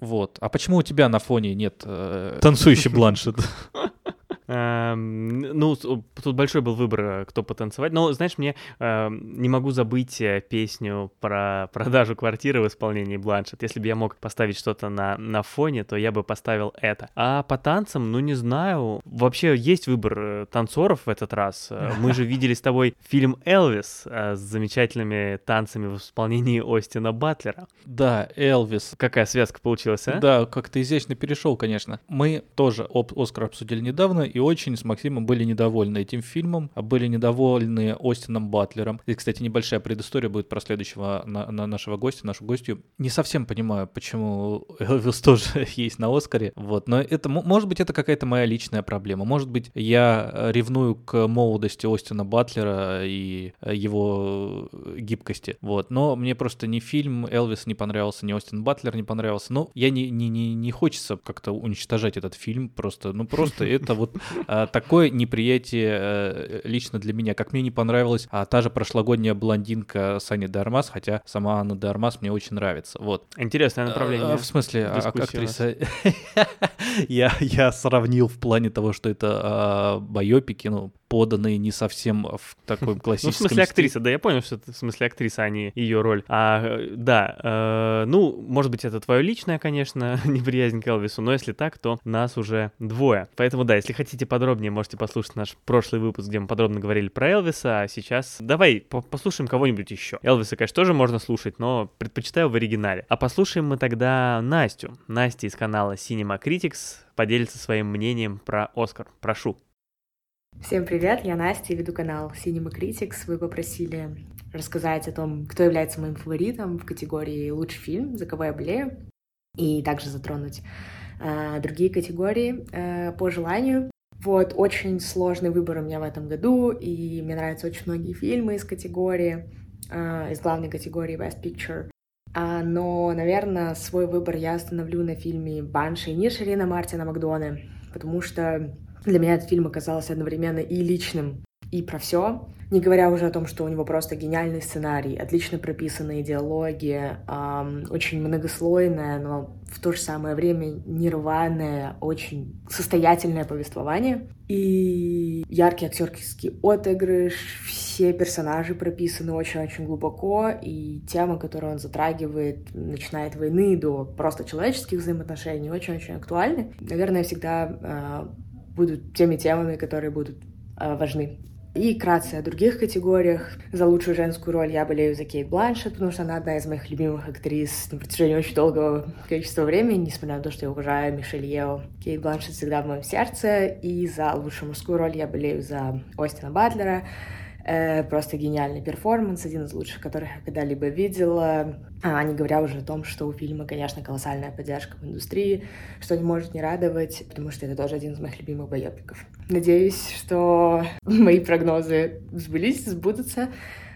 Вот. А почему у тебя на фоне нет э, танцующий бланшет? Эм, ну, тут большой был выбор, э, кто потанцевать. Но, знаешь, мне эм, не могу забыть э, песню про продажу квартиры в исполнении Бланшет. Если бы я мог поставить что-то на, на фоне, то я бы поставил это. А по танцам, ну, не знаю. Вообще есть выбор э, танцоров в этот раз. Мы же видели с тобой фильм «Элвис» с замечательными танцами в исполнении Остина Батлера. Да, «Элвис». Какая связка получилась, а? Да, как-то изящно перешел, конечно. Мы тоже «Оскар» обсудили недавно, и очень с Максимом были недовольны этим фильмом, а были недовольны Остином Батлером. И, кстати, небольшая предыстория будет про следующего на, на нашего гостя, нашу гостью. Не совсем понимаю, почему Элвис тоже есть на Оскаре, вот, но это, может быть, это какая-то моя личная проблема. Может быть, я ревную к молодости Остина Батлера и его гибкости, вот, но мне просто ни фильм Элвис не понравился, ни Остин Батлер не понравился, но я не, не, не, не хочется как-то уничтожать этот фильм, просто, ну, просто это вот такое неприятие э, лично для меня. Как мне не понравилась а, та же прошлогодняя блондинка Сани Дармас, хотя сама Анна Дармас мне очень нравится. Вот. Интересное направление. А, в смысле, актриса... я, я сравнил в плане того, что это а, байопики, ну, поданные не совсем в такой классическом Ну, в смысле актриса, да, я понял, что это в смысле актриса, а не ее роль. А, да, э, ну, может быть, это твое личное, конечно, неприязнь к Элвису, но если так, то нас уже двое. Поэтому, да, если хотите подробнее, можете послушать наш прошлый выпуск, где мы подробно говорили про Элвиса, а сейчас давай послушаем кого-нибудь еще. Элвиса, конечно, тоже можно слушать, но предпочитаю в оригинале. А послушаем мы тогда Настю. Настя из канала Cinema Critics поделится своим мнением про Оскар. Прошу. Всем привет, я Настя, веду канал Cinema Critics. Вы попросили рассказать о том, кто является моим фаворитом в категории «Лучший фильм», за кого я болею, и также затронуть э, другие категории э, по желанию. Вот, очень сложный выбор у меня в этом году, и мне нравятся очень многие фильмы из категории, э, из главной категории Best Picture. А, но, наверное, свой выбор я остановлю на фильме «Банши» не Ширина Мартина Макдона, потому что для меня этот фильм оказался одновременно и личным, и про все. Не говоря уже о том, что у него просто гениальный сценарий, отлично прописанные диалоги, эм, очень многослойное, но в то же самое время нерваное, очень состоятельное повествование. И яркий актерский отыгрыш, все персонажи прописаны очень-очень глубоко, и тема, которую он затрагивает, начиная от войны до просто человеческих взаимоотношений, очень-очень актуальны. Наверное, всегда э, будут теми темами, которые будут э, важны. И кратце о других категориях. За лучшую женскую роль я болею за Кейт Бланшет, потому что она одна из моих любимых актрис на протяжении очень долгого количества времени, несмотря на то, что я уважаю Мишель Ео. Кейт Бланшет всегда в моем сердце. И за лучшую мужскую роль я болею за Остина Батлера. Э, просто гениальный перформанс, один из лучших, которых я когда-либо видела. А, не говоря уже о том, что у фильма, конечно, колоссальная поддержка в индустрии, что не может не радовать, потому что это тоже один из моих любимых боепиков. Надеюсь, что мои прогнозы сбылись, сбудутся.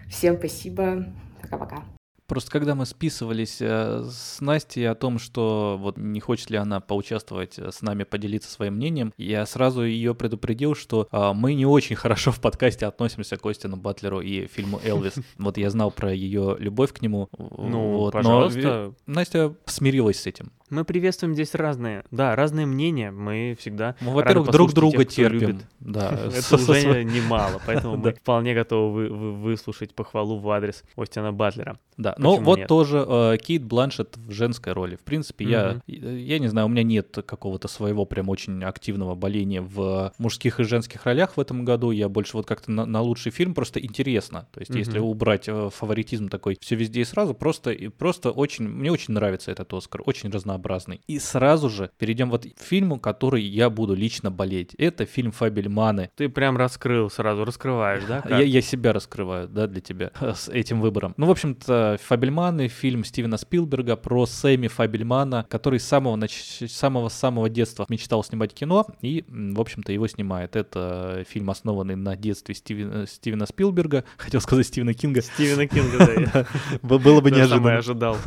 Всем спасибо. Пока-пока. Просто когда мы списывались э, с Настей о том, что вот не хочет ли она поучаствовать э, с нами, поделиться своим мнением, я сразу ее предупредил, что а, мы не очень хорошо в подкасте относимся к Остину Батлеру и фильму «Элвис». Вот я знал про ее любовь к нему. Ну, вот, пожалуйста. Но Настя смирилась с этим. Мы приветствуем здесь разные, да, разные мнения. Мы всегда, ну, во-первых, друг друга тех, терпим. Любит. Да, это уже немало, поэтому мы вполне готовы выслушать похвалу в адрес Остина Батлера. Да, но вот тоже э, Кейт Бланшет в женской роли. В принципе, я, я не знаю, у меня нет какого-то своего прям очень активного боления в мужских и женских ролях в этом году. Я больше вот как-то на, лучший фильм просто интересно. То есть, если убрать э, фаворитизм такой все везде и сразу, просто просто очень мне очень нравится этот Оскар, очень разнообразный разнообразный. И сразу же перейдем вот к фильму, который я буду лично болеть. Это фильм Фабельманы. Ты прям раскрыл сразу, раскрываешь, да? Я, я себя раскрываю, да, для тебя с этим выбором. Ну, в общем-то, Фабельманы, фильм Стивена Спилберга про Сэмми Фабельмана, который с самого, нач... самого самого детства мечтал снимать кино и, в общем-то, его снимает. Это фильм, основанный на детстве Стивена, Стивена Спилберга. Хотел сказать Стивена Кинга. Стивена Кинга, да. Было бы неожиданно. ожидал.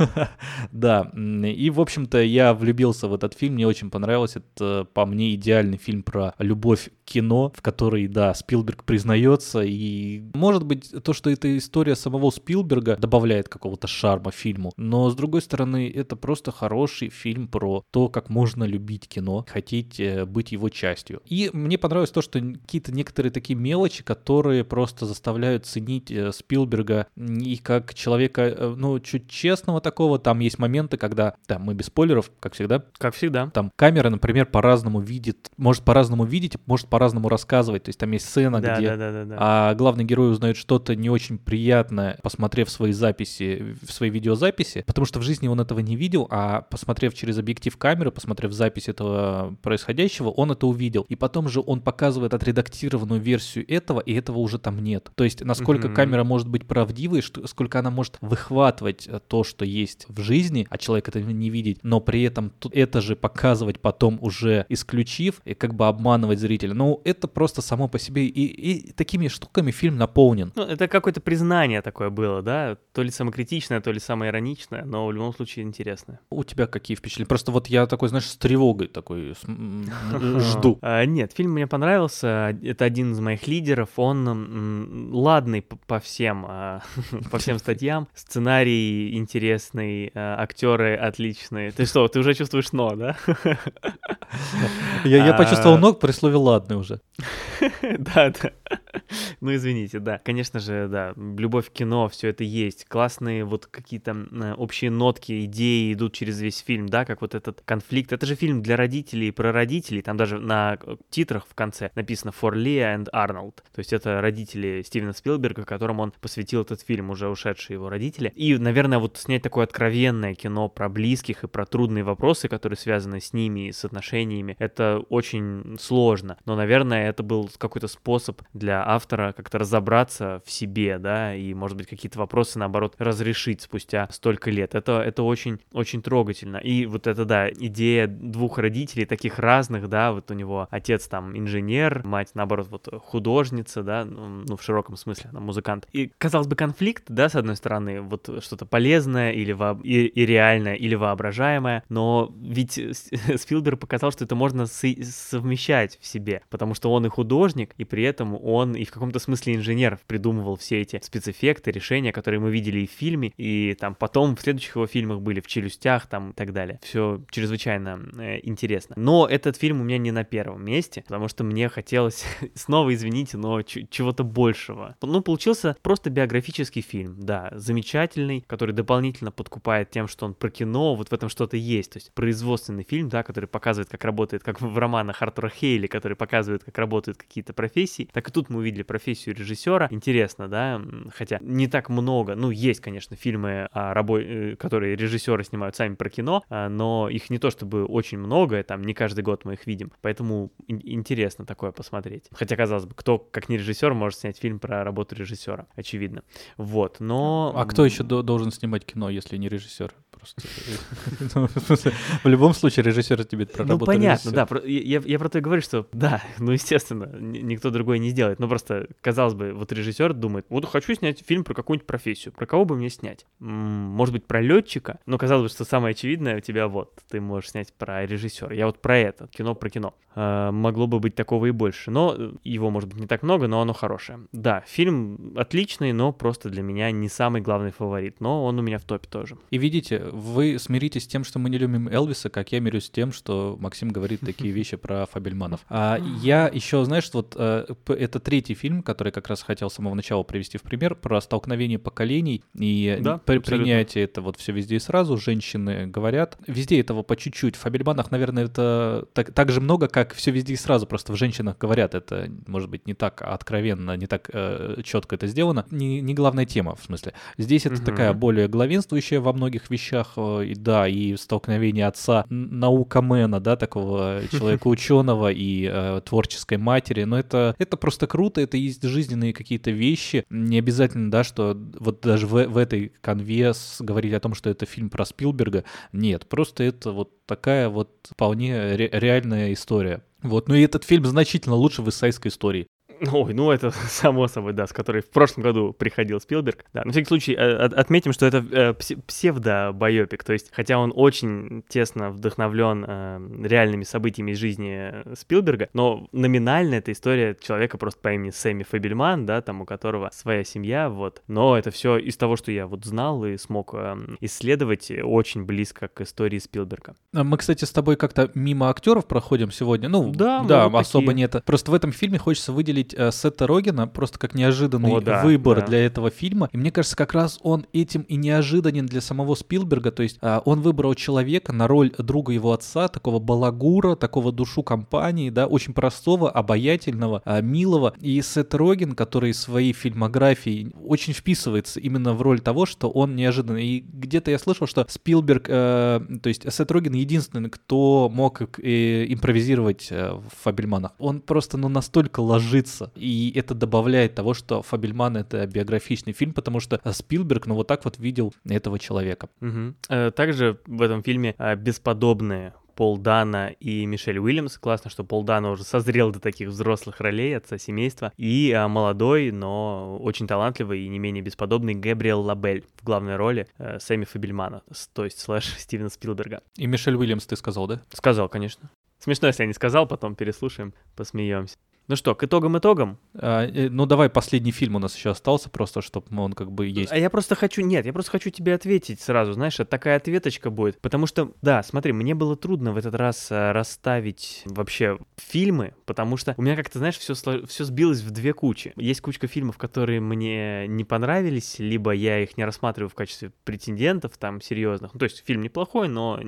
Да. И, в общем-то, я влюбился в этот фильм, мне очень понравилось. Это, по мне, идеальный фильм про любовь к кино, в которой, да, Спилберг признается. И, может быть, то, что это история самого Спилберга, добавляет какого-то шарма фильму. Но, с другой стороны, это просто хороший фильм про то, как можно любить кино, хотеть э, быть его частью. И мне понравилось то, что какие-то некоторые такие мелочи, которые просто заставляют ценить э, Спилберга и как человека, э, ну, чуть честного такого. Там есть моменты, когда, да, мы без спойлеров, как всегда. Как всегда. Там камера, например, по-разному видит, может по-разному видеть, может по-разному рассказывать. То есть там есть сцена, Да, где да, да, да, да. а главный герой узнает что-то не очень приятное, посмотрев свои записи, в свои видеозаписи, потому что в жизни он этого не видел, а посмотрев через объектив камеры, посмотрев запись этого происходящего, он это увидел. И потом же он показывает отредактированную версию этого, и этого уже там нет. То есть насколько Мгм. камера может быть правдивой, что, сколько она может выхватывать то, что есть в жизни, а человек это не видит, но при этом это же показывать потом уже исключив и как бы обманывать зрителя. Ну, это просто само по себе. И, и такими штуками фильм наполнен. Ну, это какое-то признание такое было, да? То ли самокритичное, то ли самоироничное, но в любом случае интересное. У тебя какие впечатления? Просто вот я такой, знаешь, с тревогой такой жду. А, Нет, фильм мне понравился. Это один из моих лидеров. Он ладный по всем, а, по всем статьям. Сценарий интересный, а, актеры отличные. Ты что, ты уже чувствуешь но, да? Я, я почувствовал А. ног при слове «ладный» уже. Да, да. Ну, извините, да. Конечно же, да, любовь к кино, все это есть. Классные вот какие-то э, общие нотки, идеи идут через весь фильм, да, как вот этот конфликт. Это же фильм для родителей и про родителей. Там даже на э, титрах в конце написано «For Leah and Arnold». То есть это родители Стивена Спилберга, которым он посвятил этот фильм, уже ушедшие его родители. И, наверное, вот снять такое откровенное кино про близких и про трудные вопросы, которые связаны с ними с отношениями, это очень сложно. Но, наверное, это был какой-то способ для автора как-то разобраться в себе, да, и, может быть, какие-то вопросы, наоборот, разрешить спустя столько лет. Это, это очень, очень трогательно. И вот это, да, идея двух родителей, таких разных, да, вот у него отец там инженер, мать, наоборот, вот художница, да, ну, ну, в широком смысле, она музыкант. И, казалось бы, конфликт, да, с одной стороны, вот что-то полезное или, во... и, и реальное, или воображаемое, но ведь Спилберг показал, что это можно со- совмещать в себе, потому что он и художник, и при этом он и в каком-то смысле инженер придумывал все эти спецэффекты, решения, которые мы видели и в фильме, и там потом в следующих его фильмах были в «Челюстях» там и так далее. Все чрезвычайно э, интересно. Но этот фильм у меня не на первом месте, потому что мне хотелось, снова извините, но чего-то большего. Ну, получился просто биографический фильм, да, замечательный, который дополнительно подкупает тем, что он про кино, вот в этом что-то есть, то есть производственный фильм, да, который показывает, как работает, как в романах Артура Хейли, который показывает, как работают какие-то профессии, так и тут мы увидели профессию режиссера. Интересно, да, хотя не так много, ну, есть, конечно, фильмы, о рабо- э, которые режиссеры снимают сами про кино, а, но их не то чтобы очень много, там не каждый год мы их видим, поэтому ин- интересно такое посмотреть. Хотя, казалось бы, кто, как не режиссер, может снять фильм про работу режиссера, очевидно. Вот, но... А кто еще до- должен снимать кино, если не режиссер? Просто. Ну, в любом случае, режиссер тебе Ну, работу понятно, режиссера. да. Я, про то и говорю, что да, ну, естественно, ни- никто другой не сделает. Ну, просто, казалось бы, вот режиссер думает, вот хочу снять фильм про какую-нибудь профессию, про кого бы мне снять? Может быть, про летчика? Но казалось бы, что самое очевидное у тебя вот, ты можешь снять про режиссера. Я вот про это, кино про кино. А, могло бы быть такого и больше, но э, его, может быть, не так много, но оно хорошее. Да, фильм отличный, но просто для меня не самый главный фаворит, но он у меня в топе тоже. И видите, вы смиритесь с тем, что мы не любим Элвиса, как я мирюсь с тем, что Максим говорит такие вещи про Фабельманов. А я еще, знаешь, вот э, это третий фильм, который как раз хотел с самого начала привести в пример, про столкновение поколений и Да, при- абсолютно. принятие это вот все везде и сразу. Женщины говорят. Везде этого по чуть-чуть. В Фабельманах, наверное, это так, так же много, как все везде и сразу. Просто в женщинах говорят. Это, может быть, не так откровенно, не так четко это сделано. Не, не главная тема, в смысле. Здесь это Мгм. такая более главенствующая во многих вещах, э, и да, и столкновение отца н- наукомена, да, такого человека-ученого и э, творческой матери, но это, это просто круто, это есть жизненные какие-то вещи, не обязательно, да, что вот даже в, в этой конве говорить о том, что это фильм про Спилберга, нет, просто это вот такая вот вполне ре- реальная история. Вот, ну и этот фильм значительно лучше в «Исайской истории». Ой, ну это само собой, да, с которой в прошлом году приходил Спилберг. Да, на всякий случай э, отметим, что это э, псевдо-байопик, то есть, хотя он очень тесно вдохновлен э, реальными событиями из жизни Спилберга, но номинально это история человека просто по имени Сэмми Фабельман, да, там у которого своя семья, вот. Но это все из того, что я вот знал и смог исследовать, очень близко к истории Спилберга. А мы, кстати, с тобой как-то мимо актеров проходим сегодня. Ну, да, да вот особо такие. нет. Просто в этом фильме хочется выделить э, Сета Рогина просто как неожиданный О, да, выбор да. для этого фильма. И мне кажется, как раз он этим и неожиданен для самого Спилберга. То есть э, он выбрал человека на роль друга его отца, такого балагура, такого душу компании, да, очень простого, обаятельного, э, милого. И Сет Роген, который своей фильмографией очень вписывается именно в роль того, что он неожиданный. И где-то я слышал, что Спилберг, э, то есть Сет Роген единственный, кто мог э, импровизировать э, в Фабельманах. Он просто ну, настолько ложится, и это добавляет того, что Фабельман — это биографичный фильм, потому что Спилберг, ну, вот так вот видел этого человека. Угу. Также в этом фильме бесподобные Пол Дана и Мишель Уильямс. Классно, что Пол Дана уже созрел до таких взрослых ролей отца семейства. И а, молодой, но очень талантливый и не менее бесподобный Габриэл Лабель в главной роли э, Сэмми Фабельмана, то есть слэш Стивена Спилберга. И Мишель Уильямс ты сказал, да? Сказал, конечно. Смешно, если я не сказал, потом переслушаем, посмеемся. Ну что, к итогам-итогам? А, э, ну давай, последний фильм у нас еще остался, просто чтобы он как бы есть. А я просто хочу, нет, я просто хочу тебе ответить сразу, знаешь, это такая ответочка будет. Потому что, да, смотри, мне было трудно в этот раз а, расставить вообще фильмы, потому что у меня как-то, знаешь, все, все сбилось в две кучи. Есть кучка фильмов, которые мне не понравились, либо я их не рассматриваю в качестве претендентов там серьезных. Ну, то есть фильм неплохой, но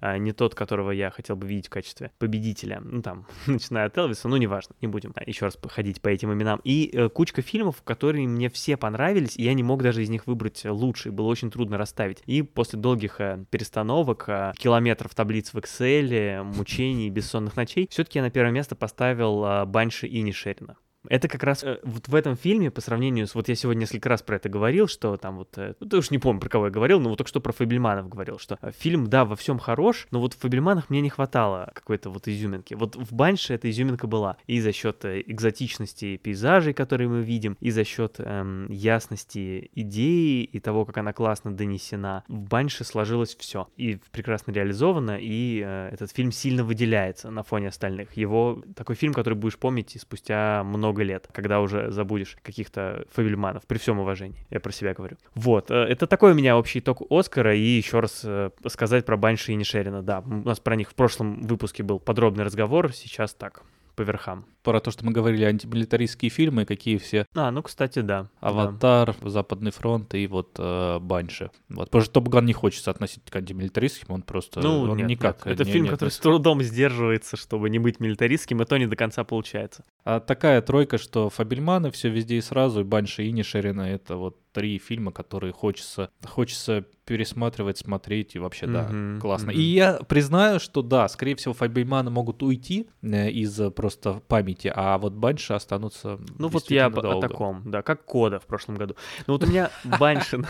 а, не тот, которого я хотел бы видеть в качестве победителя. Ну там, начиная от Элвиса, ну неважно, не будем еще раз ходить по этим именам. И э, кучка фильмов, которые мне все понравились, и я не мог даже из них выбрать лучший, было очень трудно расставить. И после долгих э, перестановок, э, километров таблиц в Excel, мучений, бессонных ночей, все-таки я на первое место поставил э, Банши и Нишерина. Это как раз э, вот в этом фильме, по сравнению с... Вот я сегодня несколько раз про это говорил, что там вот... Э, ну, ты уж не помню, про кого я говорил, но вот только что про Фабельманов говорил, что э, фильм, да, во всем хорош, но вот в Фабельманах мне не хватало какой-то вот изюминки. Вот в Банше эта изюминка была. И за счет э, экзотичности пейзажей, которые мы видим, и за счет эм, ясности идеи и того, как она классно донесена. В Банше сложилось все. И прекрасно реализовано, и э, этот фильм сильно выделяется на фоне остальных. Его такой фильм, который будешь помнить и спустя много много лет, когда уже забудешь каких-то фабельманов, при всем уважении, я про себя говорю. Вот, э, это такой у меня общий итог Оскара, и еще раз э, сказать про Банши и Нишерина, да, у нас про них в прошлом выпуске был подробный разговор, сейчас так, по верхам про то, что мы говорили, антимилитаристские фильмы, какие все. А, ну, кстати, да. Аватар, да. Западный фронт и вот э, Банши. Вот, потому что Топ не хочется относить к антимилитаристским, он просто ну, он нет, никак. Нет. Это не, фильм, не который с трудом сдерживается, чтобы не быть милитаристским, и то не до конца получается. А такая тройка, что Фабельманы, все везде и сразу, и Банши, и Нишерина, это вот три фильма, которые хочется, хочется пересматривать, смотреть, и вообще, да, mm-hmm, классно. Mm-hmm. И я признаю, что да, скорее всего, Фабельманы могут уйти э, из просто памяти, а вот Банши останутся Ну вот я долго. о таком, да, как Кода в прошлом году. Ну вот у меня Банши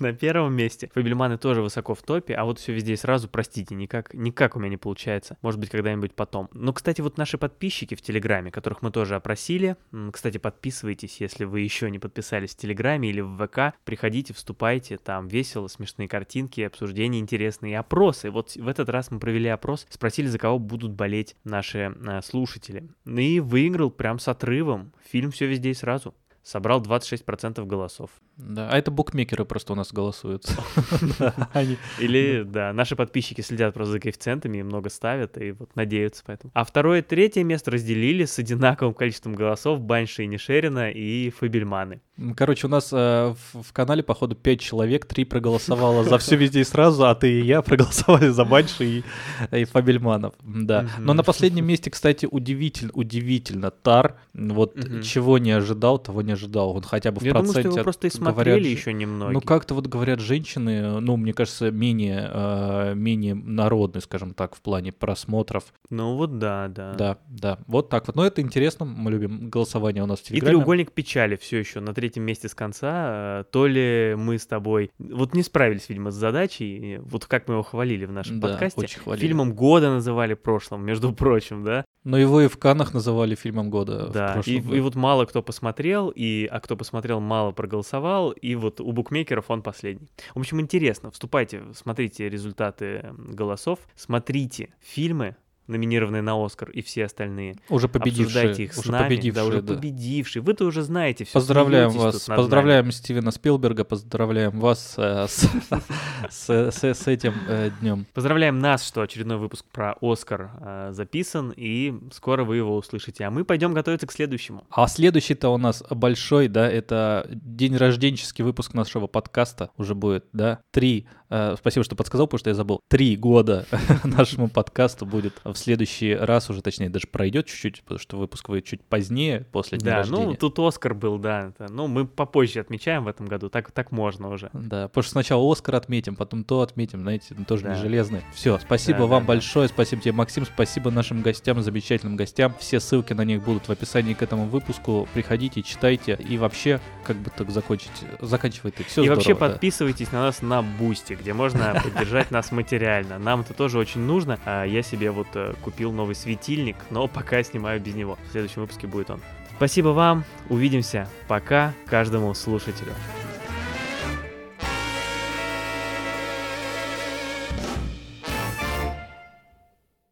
на первом месте, Фабельманы тоже высоко в топе, а вот все везде сразу, простите, никак, никак у меня не получается. Может быть, когда-нибудь потом. Но, кстати, вот наши подписчики в Телеграме, которых мы тоже опросили, кстати, подписывайтесь, если вы еще не подписались в Телеграме или в ВК, приходите, вступайте, там весело, смешные картинки, обсуждения интересные, опросы. Вот в этот раз мы провели опрос, спросили, за кого будут болеть наши э, слушатели. И выиграл прям с отрывом фильм «Все везде и сразу» собрал 26% голосов. Да, а это букмекеры просто у нас голосуют. Или, да, наши подписчики следят просто за коэффициентами и много ставят, и вот надеются поэтому. А второе и третье место разделили с одинаковым количеством голосов Банши и Нишерина и Фабельманы. Короче, у нас э, в, канале, походу, 5 человек, 3 проголосовало за все везде и сразу, а ты и я проголосовали за Банши и, и Фабельманов. Да. Но на последнем месте, кстати, удивительно, удивительно, Тар. Вот чего не ожидал, того не ожидал. Он хотя бы в я проценте... думаю, что его просто и смотрели говорят, еще немного. Ну, как-то вот говорят женщины, ну, мне кажется, менее, э, менее народные, скажем так, в плане просмотров. Ну, вот да, да. Да, да. Вот так вот. Но это интересно, мы любим голосование у нас в Телеграме. И треугольник печали все еще на третьем третьем месте с конца, э, то ли мы с тобой вот не справились, видимо, с задачей, вот как мы его хвалили в нашем Да, подкасте. очень хвалили. Фильмом года называли в прошлом, между прочим, да? Но его и в Каннах называли фильмом года. Да, и, году. и вот мало кто посмотрел, и, а кто посмотрел, мало проголосовал, и вот у букмекеров он последний. В общем, интересно, вступайте, смотрите результаты голосов, смотрите фильмы, номинированные на Оскар, и все остальные. уже победившие, Обсуждайте их с уже нами, победившие, да, уже да. победившие. Вы-то уже знаете все. Поздравляем вас, поздравляем Стивена Спилберга, поздравляем вас э, с, с- с- с этим э, днем. Поздравляем нас, что очередной выпуск про Оскар э, записан, и скоро вы его услышите. А мы пойдем готовиться к следующему. А следующий-то у нас большой, да, это день рожденческий выпуск нашего подкаста уже будет, да, три, э, спасибо, что подсказал, потому что я забыл, три года нашему подкасту будет в следующий раз уже, точнее, даже пройдет чуть-чуть, потому что выпуск выйдет чуть позднее, после дня Да, рождения. ну тут Оскар был, да. это- ну, мы попозже отмечаем в этом году, так, так можно уже. Да, потому что сначала Оскар отметим, потом то отметим, знаете, ну, тоже Да. не железный. Все, спасибо Да, вам да, да. большое, спасибо тебе, Максим, спасибо нашим гостям, замечательным гостям. Все ссылки на них будут в описании к этому выпуску. Приходите, читайте и вообще, как бы так закончить, заканчивай ты. Все и вообще подписывайтесь на нас на Бусти, где можно поддержать нас материально. Нам это тоже очень нужно. А Я себе вот купил новый светильник, но пока снимаю без него. В следующем выпуске будет он. Спасибо вам, увидимся. Пока каждому слушателю.